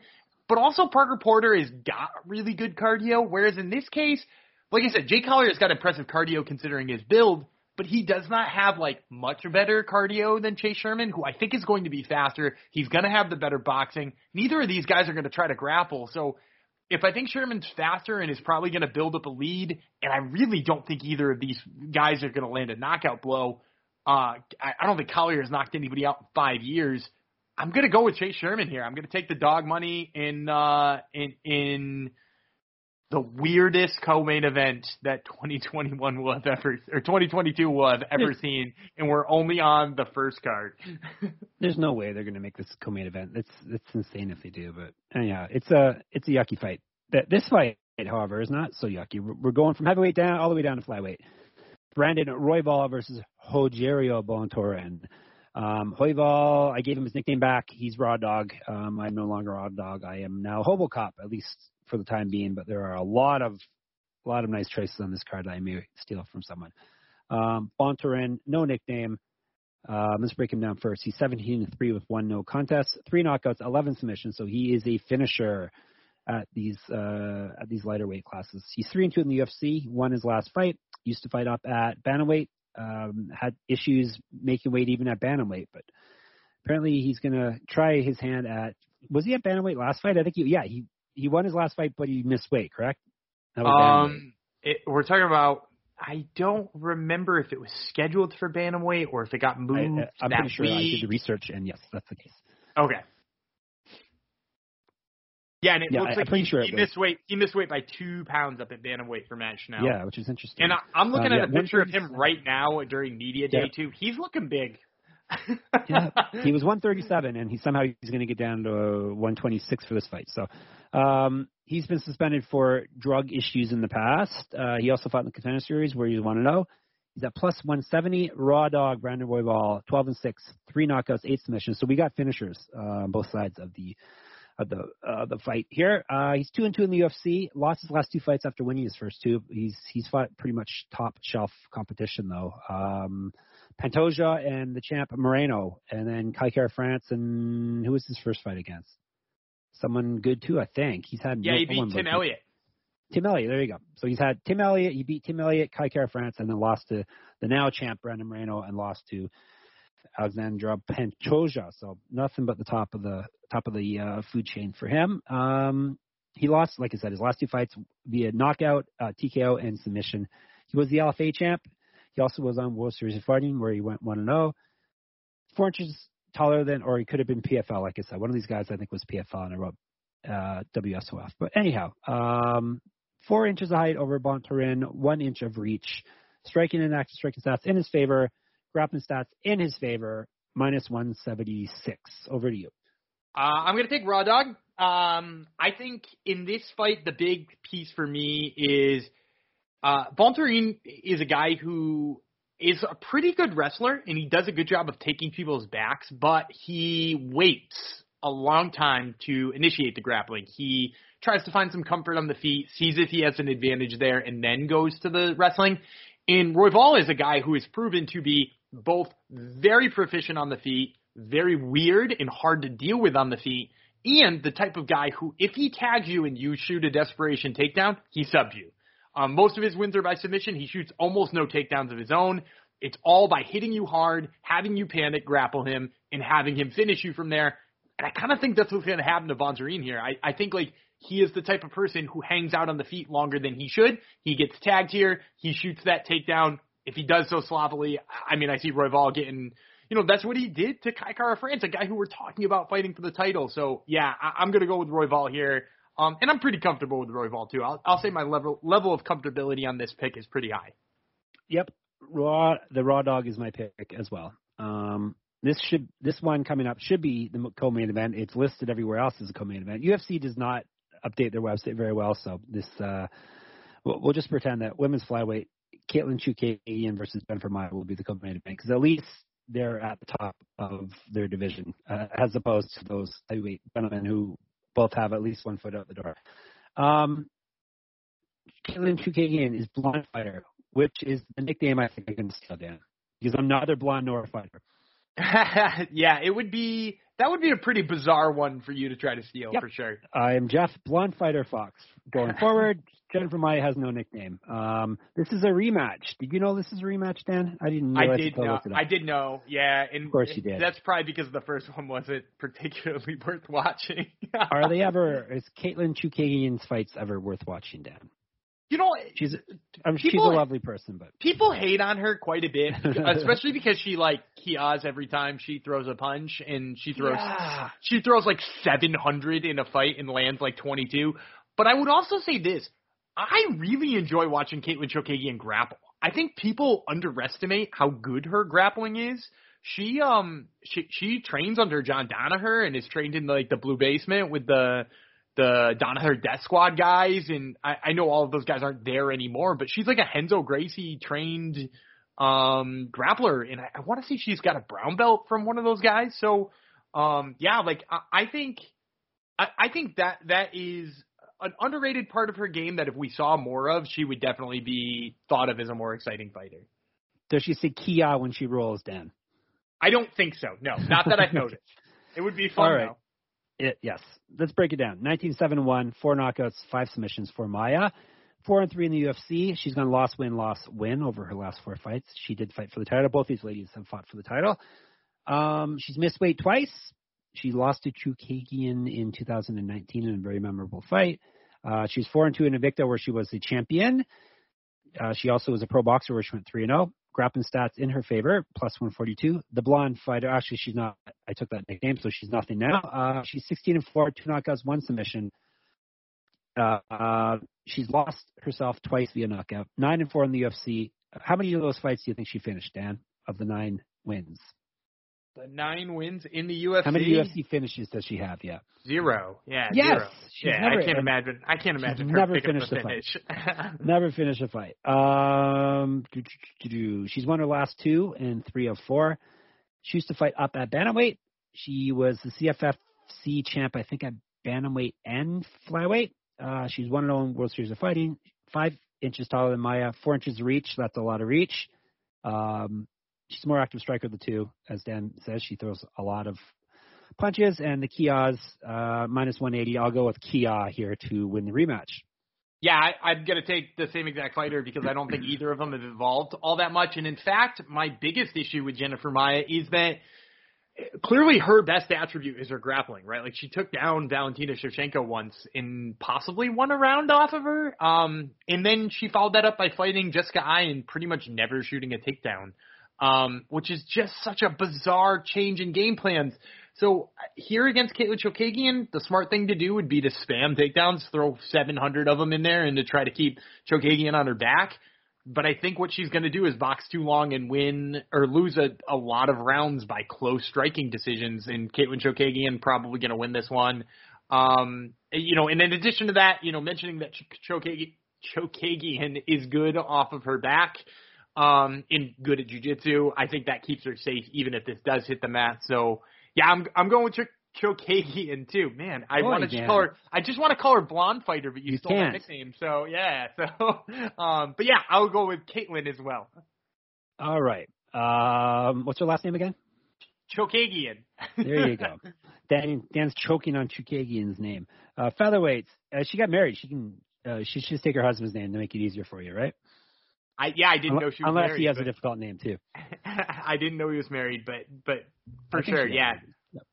But also, Parker Porter has got really good cardio, whereas in this case, like I said, Jake Collier has got impressive cardio considering his build but he does not have like much better cardio than Chase Sherman, who I think is going to be faster. He's going to have the better boxing. Neither of these guys are going to try to grapple. So if I think Sherman's faster and is probably going to build up a lead, and I really don't think either of these guys are going to land a knockout blow. Uh, I, I don't think Collier has knocked anybody out in five years. I'm going to go with Chase Sherman here. I'm going to take the dog money in uh, in in the weirdest co-main event that 2021 will have ever or 2022 will have ever seen, and we're only on the first card. There's no way they're going to make this co-main event. It's it's insane if they do, but yeah, it's a it's a yucky fight. That this fight, however, is not so yucky. We're going from heavyweight down all the way down to flyweight. Brandon Royval versus Rogerio Bontorin. Um, Royval, I gave him his nickname back. He's Raw Dog. Um, I'm no longer Raw Dog. I am now Hobocop, at least for the time being, but there are a lot of a lot of nice choices on this card that I may steal from someone. Um, Bontorin, no nickname. Uh, let's break him down first. He's 17 and 3 with one no contest, three knockouts, 11 submissions. So he is a finisher at these uh, at these lighter weight classes. He's three and two in the UFC. Won his last fight. Used to fight up at bantamweight. Um, had issues making weight even at bantamweight, but apparently he's going to try his hand at. Was he at bantamweight last fight? I think he. Yeah, he he won his last fight, but he missed weight, correct? um, it, we're talking about. I don't remember if it was scheduled for bantamweight or if it got moved. I, am that pretty sure week. I did the research, and yes, that's the case. Okay. Yeah, and it Yeah, looks I- like he, sure he missed weight. He missed weight by two pounds up at bantamweight for match now. Yeah, which is interesting. And I, I'm looking Uh, at yeah, a picture of him right now during media day Yeah. too. He's looking big. yeah, he was 137, and he somehow he's going to get down to uh, 126 for this fight. So um, he's been suspended for drug issues in the past. Uh, he also fought in the contender series where he's 1 0. He's at plus 170. Raw dog, Brandon Royval, 12 and 6, three knockouts, eight submissions. So we got finishers uh, on both sides of the of the uh, the fight here. Uh, he's two and two in the UFC. Lost his last two fights after winning his first two. He's he's fought pretty much top shelf competition though. Um, Pantoja and the champ Moreno, and then Kai Kara France, and who was his first fight against? Someone good too, I think. He's had yeah, no he beat Tim Elliott. Tim Elliott, there you go. So he's had Tim Elliott, he beat Tim Elliott, Kai Kara France, and then lost to the now champ Brandon Moreno, and lost to Alexandre Pantoja. So nothing but the top of the top of the uh, food chain for him. Um, he lost, like I said, his last two fights via knockout, uh, TKO, and submission. He was the LFA champ. He also was on World Series of Fighting, where he went 1 0. Four inches taller than, or he could have been PFL. Like I said, one of these guys I think was PFL, and I wrote uh, WSOF. But anyhow, um, four inches of height over Bontorin, one inch of reach, striking and active striking stats in his favor, grappling stats in his favor, minus 176. Over to you. Uh, I'm going to take Raw Dog. Um, I think in this fight, the big piece for me is uh, Bontorin is a guy who is a pretty good wrestler, and he does a good job of taking people's backs, but he waits a long time to initiate the grappling. He tries to find some comfort on the feet, sees if he has an advantage there, and then goes to the wrestling. And Royval is a guy who is proven to be both very proficient on the feet, very weird and hard to deal with on the feet, and the type of guy who, if he tags you and you shoot a desperation takedown, he subs you. Um, most of his wins are by submission. He shoots almost no takedowns of his own. It's all by hitting you hard, having you panic, grapple him, and having him finish you from there. And I kind of think that's what's going to happen to Bontorin here. I, I think like he is the type of person who hangs out on the feet longer than he should. He gets tagged here. He shoots that takedown. If he does so sloppily, I mean, I see Royval getting, you know, that's what he did to Kai Kara France, a guy who we're talking about fighting for the title. So yeah, I, I'm going to go with Royval here. Um, and I'm pretty comfortable with Royval too. I'll, I'll say my level level of comfortability on this pick is pretty high. Yep, raw the raw dog is my pick as well. Um, this should this one coming up should be the co-main event. It's listed everywhere else as a co-main event. UFC does not update their website very well, so this uh, we'll, we'll just pretend that women's flyweight Katlyn Chookagian versus Jennifer Maia will be the co-main event because at least they're at the top of their division uh, as opposed to those heavyweight gentlemen who both have at least one foot out the door. Um, Katlyn Chookagian is blonde fighter, which is the nickname I think I can steal, Dan, because I'm neither blonde nor a fighter. yeah, it would be that would be a pretty bizarre one for you to try to steal yep. for sure. I am Jeff Blonde Fighter Fox. Going forward, Jennifer Maia has no nickname. Um, this is a rematch. Did you know this is a rematch, Dan? I didn't know. I did know. I did know. Yeah, and of course you did. That's probably because the first one wasn't particularly worth watching. Are they ever? Is Katlyn Chookagian's fights ever worth watching, Dan? You know, she's I mean, people, she's a lovely person, but people hate on her quite a bit, especially because she like kias every time she throws a punch, and she throws yeah. she throws like seven hundred in a fight and lands like twenty two. But I would also say this: I really enjoy watching Katlyn Chookagian grapple. I think people underestimate how good her grappling is. She um she she trains under John Danaher and is trained in like the blue basement with the the Danaher Death Squad guys, and I, I know all of those guys aren't there anymore, but she's like a Renzo Gracie trained um grappler, and I, I want to say she's got a brown belt from one of those guys. So, um, yeah, like I, I think, I, I think that that is an underrated part of her game that if we saw more of, she would definitely be thought of as a more exciting fighter. Does she say Kia when she rolls, Dan? I don't think so. No, not that I've noticed. It would be fun All right. though. It, yes. Let's break it down. 1971, four knockouts, five submissions for Maia. Four and three in the UFC. She's gone loss, win, loss, win over her last four fights. She did fight for the title. Both these ladies have fought for the title. Um, she's missed weight twice. She lost to Chookagian in 2019 in a very memorable fight. Uh, she's four and two in Invicta, where she was the champion. Uh, she also was a pro boxer, where she went three and zero. Grappling stats in her favor, plus 142. The blonde fighter, actually, she's not. I took that nickname, so she's nothing now. Uh, she's 16 and four, two knockouts, one submission. Uh, uh, she's lost herself twice via knockout. Nine and four in the UFC. How many of those fights do you think she finished, Dan? Of the nine wins, The nine wins in the UFC. how many UFC finishes does she have? Yeah, Zero. Yeah. Yes, Zero. she's Yeah, never- I can't imagine. I can't imagine her never picking up finished the a fight. finish. never finished a fight. Um, do, do, do, do. she's won her last two and three of four. She used to fight up at bantamweight. She was the CFFC champ, I think, at bantamweight and flyweight. Uh, she's won her own World Series of Fighting. Five inches taller than Maia, four inches of reach. That's a lot of reach. Um, she's more active striker of the two, as Dan says. She throws a lot of punches, and the Kias uh, minus 180. I'll go with Kia here to win the rematch. Yeah, I, I'm going to take the same exact fighter because I don't think either of them have evolved all that much. And in fact, my biggest issue with Jennifer Maia is that clearly her best attribute is her grappling, right? Like she took down Valentina Shevchenko once and possibly won a round off of her. Um, and then she followed that up by fighting Jessica Eye and pretty much never shooting a takedown. Um, which is just such a bizarre change in game plans. So here against Katlyn Chookagian, the smart thing to do would be to spam takedowns, throw 700 of them in there, and to try to keep Chookagian on her back. But I think what she's going to do is box too long and win or lose a, a lot of rounds by close striking decisions. And Katlyn Chookagian probably going to win this one. Um, you know, and in addition to that, you know, mentioning that Ch- Chookagian is good off of her back, um, and good at jujitsu, I think that keeps her safe even if this does hit the mat. So yeah, I'm I'm going with Ch- Chookagian too. Man, I want to call her. I just want to call her Blonde Fighter, but you, you stole can't. my nickname. So yeah. So um, but yeah, I'll go with Katlyn as well. All right. Um, what's her last name again? Chookagian. there you go. Dan, Dan's choking on Chookagian's name. Uh, featherweights. Uh, she got married. She can. Uh, she should just take her husband's name to make it easier for you, right? I yeah, I didn't know she was married. unless married. he has but, a difficult name too. I didn't know he was married, but but for sure, yeah. Yep.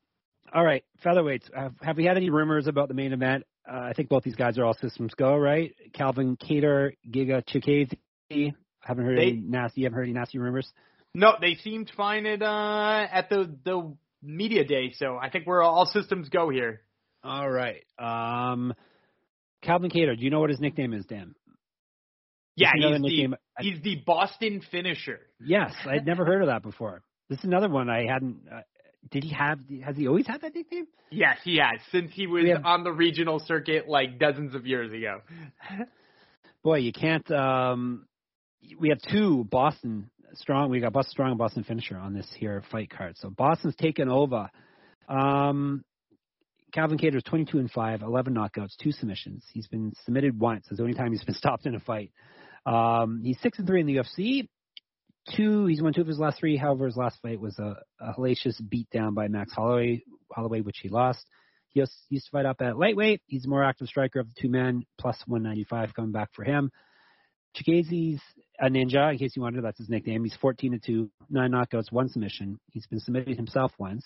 All right, featherweights. Have, have we had any rumors about the main event? Uh, I think both these guys are all systems go, right? Calvin Kattar, Giga Chikadze. Haven't heard They- any nasty. Haven't heard any nasty rumors? No, they seemed fine at uh at the the media day, so I think we're all systems go here. All right. Um, Calvin Kattar. Do you know what his nickname is, Dan? Yeah, he's the, nickname. He's the Boston finisher. Yes, I'd never heard of that before. This is another one I hadn't. Uh, did he have? Has he always had that nickname? Yes, he has since he was have- on the regional circuit like dozens of years ago. Boy, you can't. Um, we have two Boston strong. We got Boston strong and Boston finisher on this here fight card. So Boston's taken over. Um, Calvin is 22 and 5, 11 knockouts, two submissions. He's been submitted once. It's the only time he's been stopped in a fight. Um, he's six and three in the UFC. Two, he's won two of his last three. However, his last fight was a, a hellacious beatdown by Max Holloway, Holloway, which he lost. He used to fight up at lightweight. He's a more active striker of the two men, plus 195 coming back for him. Chikadze's a ninja, in case you wonder, that's his nickname. He's 14 and 2, nine knockouts, one submission. He's been submitted himself once.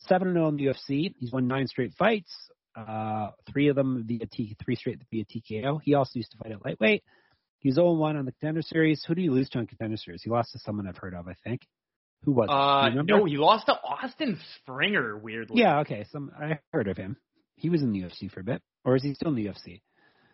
7 0 in the UFC. He's won nine straight fights, uh, three of them via T, three straight via TKO. He also used to fight at lightweight. He's 0 1 on the contender series. Who did he lose to on contender series? He lost to someone I've heard of, I think. Who was it? Do you Uh, no, he lost to Austin Springer. Weirdly, Yeah, okay. Some I heard of him. He was in the UFC for a bit, or is he still in the UFC?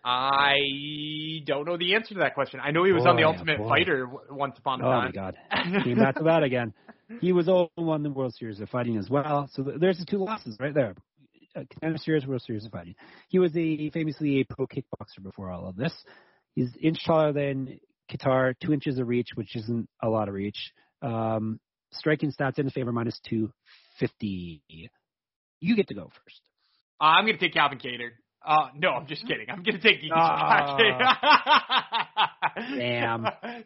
I don't know the answer to that question. I know he was on the Ultimate boy. Fighter once upon a Oh time. my God, came back to that again. He was 0 1 the World Series of Fighting as well. So th- there's the two losses right there. Uh, Contender Series, World Series of Fighting. He was a famously a pro kickboxer before all of this. He's inch taller than Kattar, two inches of reach, which isn't a lot of reach. Um, striking stats in favor minus two fifty. You get to go first. Uh, I'm going to take Calvin Kattar. Uh, no, I'm just kidding. I'm going to take Geeky Ah. Chikadze. Damn. I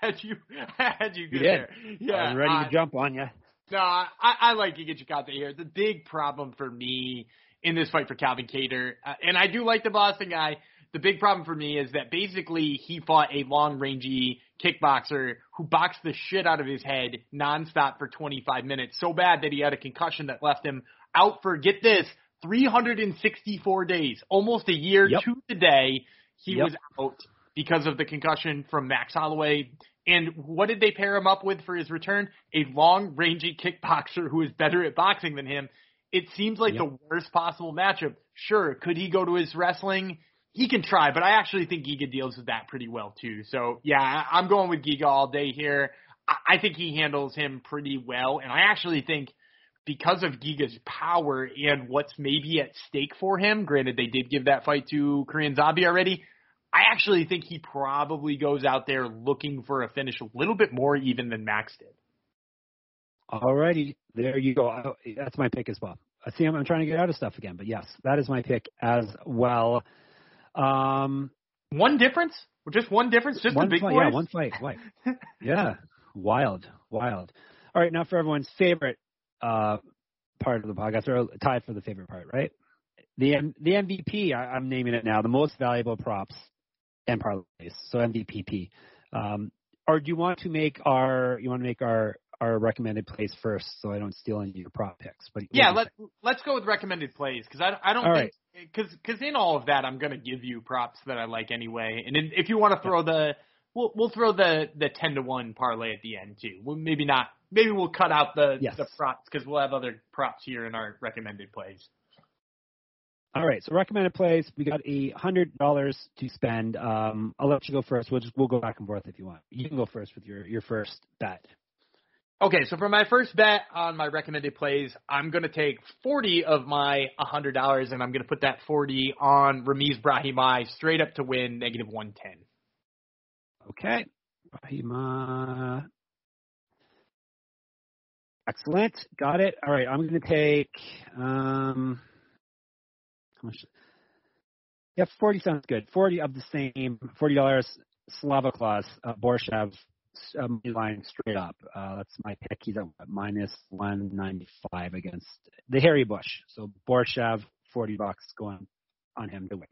had you, I had you You good did. there. Yeah, I was ready uh, to jump on you. No, I, I like Giga Chikadze here. The big problem for me in this fight for Calvin Kattar, uh, and I do like the Boston guy. The big problem for me is that basically he fought a long rangey kickboxer who boxed the shit out of his head nonstop for 25 minutes, so bad that he had a concussion that left him out for get this 364 days, almost a year Yep. to the day. He Yep. was out because of the concussion from Max Holloway. And what did they pair him up with for his return? A long rangy kickboxer who is better at boxing than him. It seems like Yep. the worst possible matchup. Sure, could he go to his wrestling? He can try, but I actually think Giga deals with that pretty well too. So yeah, I'm going with Giga all day here. I think he handles him pretty well, and I actually think because of Giga's power and what's maybe at stake for him, granted they did give that fight to Korean Zombie already, I actually think he probably goes out there looking for a finish a little bit more even than Max did. Alrighty, there you go. Uh, That's my pick as well. I see. I'm, I'm trying to get out of stuff again, but yes, that is my pick as well. Um, One difference? Just one difference? Just one the big fight, boys? yeah, one fight. Why? yeah, wild, wild. All right, now for everyone's favorite uh, part of the podcast, or tied for the favorite part, right? The M- the MVP. I, I'm naming it now. The most valuable props and parlays. So MVPP. Um, or do you want to make our you want to make our our recommended plays first, so I don't steal any of your prop picks? But Yeah, let let's go with recommended plays because I I don't All think because because in all of that I'm gonna give you props that I like anyway, and if you want to throw the we'll we'll throw the the ten to one parlay at the end too. Well, maybe not. Maybe we'll cut out the Yes. the props because we'll have other props here in our recommended plays. All right, so recommended plays. We got a hundred dollars to spend. Um, I'll let you go first. We'll just we'll go back and forth if you want. You can go first with your your first bet. Okay, so for my first bet on my recommended plays, I'm going to take 40 of my $100 and I'm going to put that 40 on Ramiz Brahimaj straight up to win negative 110. Okay. Brahimaj. Excellent. Got it. All right. I'm going to take, um, how much? Yeah, 40 sounds good. 40 of the same, $40 Slava Claus, uh, Borshchev, uh, line straight up. Uh, that's my pick. He's at minus 195 against the Harry Bush. So Borshchev, 40 bucks going on him to win.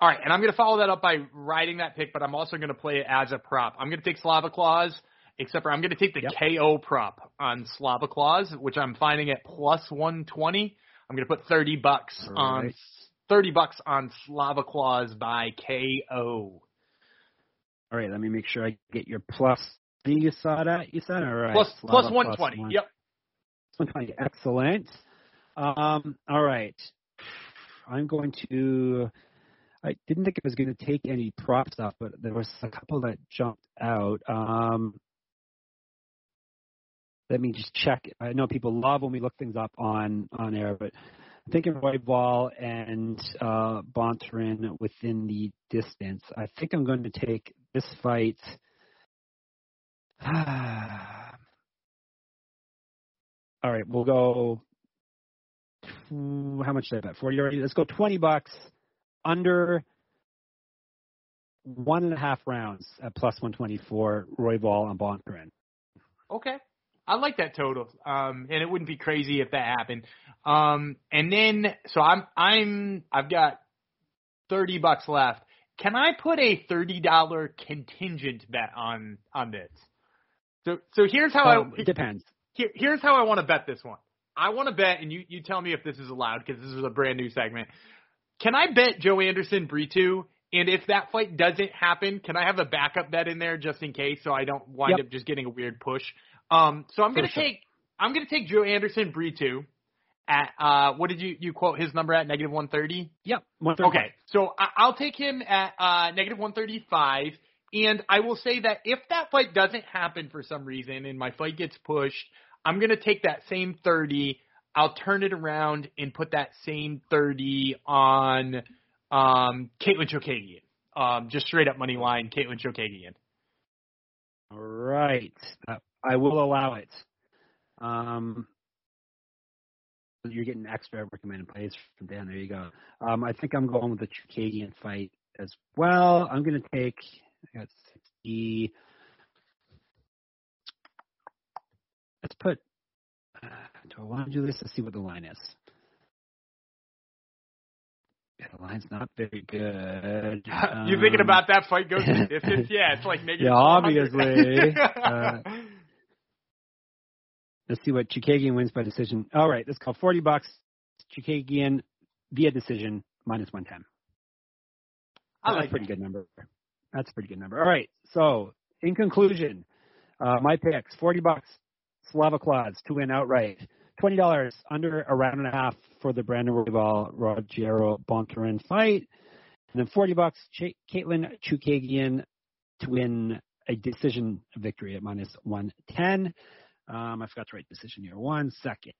All right, and I'm going to follow that up by riding that pick, but I'm also going to play it as a prop. I'm going to take Slava Claus, except for I'm going to take the Yep. KO prop on Slava Claus, which I'm finding at plus 120. I'm going to put 30 bucks All on 30 bucks on Slava Claus by KO. All right, let me make sure I get your plus. You saw that? You said all right. Plus, plus plus 120. one. Yep. 120. Excellent. Um, all right. I'm going to. I didn't think I was going to take any prop stuff, but there was a couple that jumped out. Um, let me just check. I know people love when we look things up on on air, but I'm thinking Royval and uh, Bontorin within the distance. I think I'm going to take this fight. All right, we'll go. How much did I bet? Forty already. Let's go twenty bucks under one and a half rounds at plus one twenty four. Royval and Bontorin. Okay. I like that total. Um, and it wouldn't be crazy if that happened. Um, and then, so I'm, I'm, I've got 30 bucks left. Can I put a $30 contingent bet on, on this? So, so here's how Um, I, it depends. here, here's how I want to bet this one. I want to bet, and you, you tell me if this is allowed because this is a brand new segment. Can I bet Joanderson Brito? And if that fight doesn't happen, can I have a backup bet in there just in case so I don't wind Yep. up just getting a weird push? Um, so I'm For gonna sure. take I'm gonna take Joanderson Brito at uh what did you you quote his number at negative 130? Yep. 135. Okay, so I, I'll take him at uh, negative 135, and I will say that if that fight doesn't happen for some reason and my fight gets pushed, I'm gonna take that same 30. I'll turn it around and put that same 30 on um, Katlyn Chookagian. Um, just straight up money line, Katlyn Chookagian. All right. Uh, I will allow it. Um, you're getting extra recommended plays from Dan. There you go. Um, I think I'm going with the Chookagian fight as well. I'm going to take. I got 60. Let's put. Uh, do I want to do this? Let's see what the line is. Yeah, the line's not very good. you thinking Um, about that fight goes distance? Yeah, it's like negative. Yeah, obviously. Uh, Let's see what Chookagian wins by decision. All right, let's call 40 bucks. Chookagian via decision minus 110. I That's like a pretty good number. That's a pretty good number. All right. So, in conclusion, uh, my picks: 40 bucks, Slava Claus to win outright. $20 under a round and a half for the Brandon Royval Rogerio Bontorin fight. And then 40 bucks, Ch- Katlyn Chookagian to win a decision victory at minus 110. Um, I forgot to write decision here. One second.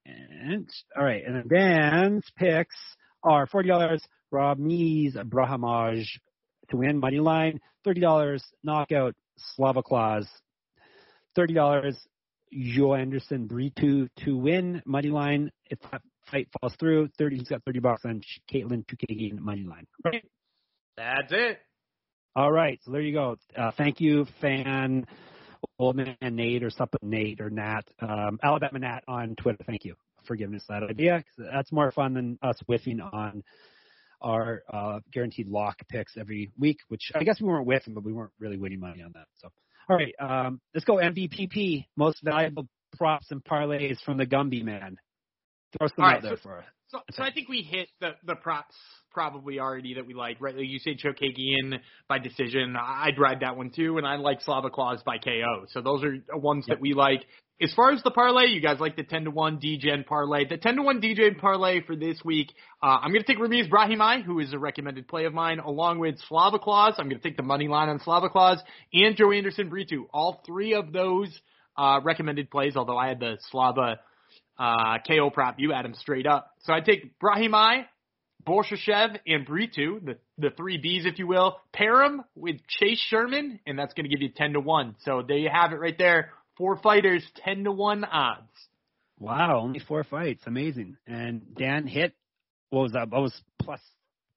All right. And then Dan's picks are $40, Ramiz, Brahimaj to win, money line. $30, knockout, Slava Claus. $30, Joe Anderson, Brito to win, money line. If that fight falls through, 30, he's got 30 bucks on Katlyn to Chookagian, money line. Right. That's it. All right, so there you go. Uh, thank you, fan old man Nate or something Nate or Nat, um, Alabama Nat on Twitter. Thank you for giving us that idea. That's more fun than us whiffing on our uh, guaranteed lock picks every week, which I guess we weren't whiffing, but we weren't really winning money on that. So, all right, um, let's go MVPP, most valuable props and parlays from the Gumby man. Throw some All right, out there so- for us. So, so I think we hit the the props probably already that we like, right? Like you say Chookagian by decision. I'd ride that one too, and I like Slava Claus by KO. So those are ones Yep. that we like. As far as the parlay, you guys like the ten to one DGen parlay. The ten to one DGen parlay for this week, uh, I'm going to take Ramiz Brahimaj, who is a recommended play of mine, along with Slava Claus. I'm going to take the money line on Slava Claus and Joanderson Brito. All three of those uh, recommended plays, although I had the Slava uh, KO prop. You had him straight up. So I take Brahimaj, Borshashev, and Brito, the, the three Bs, if you will. Pair them with Chase Sherman, and that's going to give you 10 to 1. So there you have it right there. Four fighters, 10 to 1 odds. Wow, only four fights. Amazing. And Dan hit, what was that? What was plus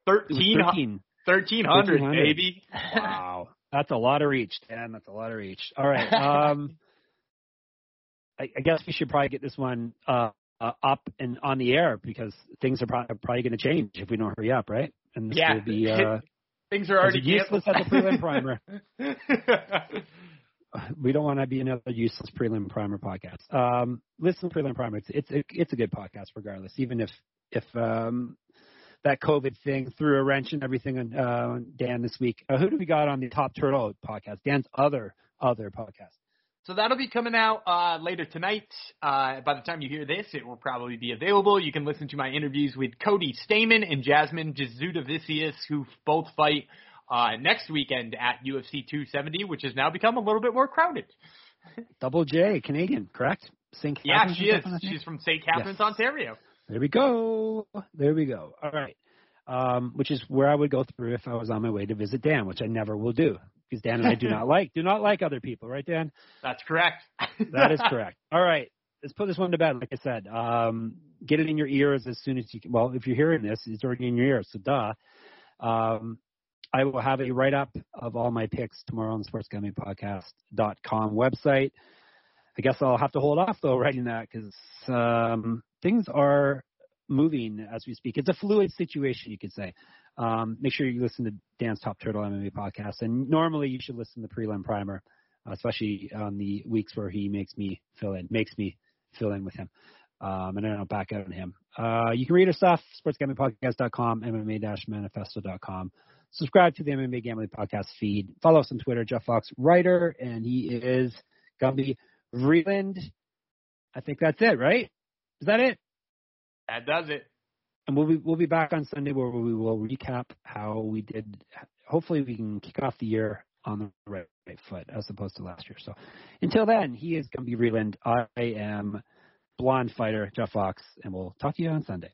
13, 13. 1300, baby. wow. That's a lot of reach, Dan. That's a lot of reach. All right. Um, I, I guess we should probably get this one uh, uh, up and on the air because things are pro- probably going to change if we don't hurry up, right? And this yeah. will be uh, things are already useless at the prelim primer. we don't want to be another useless prelim primer podcast. Um, listen to prelim primer. It's it's a, it's a good podcast regardless, even if if um, that COVID thing threw a wrench in everything on uh, Dan this week. Uh, who do we got on the Top Turtle podcast? Dan's other other podcast. So that'll be coming out uh, later tonight. Uh, by the time you hear this, it will probably be available. You can listen to my interviews with Cody Stamann and Jasmine Jasudavicius, who both fight uh, next weekend at UFC 270, which has now become a little bit more crowded. Double J, Canadian, correct? St. Yeah, she is. She's from St. Catharines, yes. Ontario. There we go. There we go. All right. Um, which is where I would go through if I was on my way to visit Dan, which I never will do because Dan and I do not like do not like other people, right, Dan? That's correct. that is correct. All right, let's put this one to bed. Like I said, um, get it in your ears as soon as you can. Well, if you're hearing this, it's already in your ears, so duh. Um, I will have a write up of all my picks tomorrow on the sportsgamblingpodcast.com website. I guess I'll have to hold off though writing that because um, things are moving as we speak. It's a fluid situation, you could say. Um, make sure you listen to Dan's Top Turtle MMA podcast, and normally you should listen to the Prelim Primer, especially on the weeks where he makes me fill in, makes me fill in with him. Um, and then I don't back out on him. Uh, you can read our stuff, sportsgamblingpodcast.com, MMA-manifesto.com. Subscribe to the MMA Gambling Podcast feed. Follow us on Twitter, Jeff Fox Writer, and he is Gumby Vreeland. I think that's it, right? Is that it? That does it. And we'll be we'll be back on Sunday where we will recap how we did. Hopefully, we can kick off the year on the right, right foot as opposed to last year. So, until then, he is going to be Vreeland. I am blonde fighter Jeff Fox, and we'll talk to you on Sunday.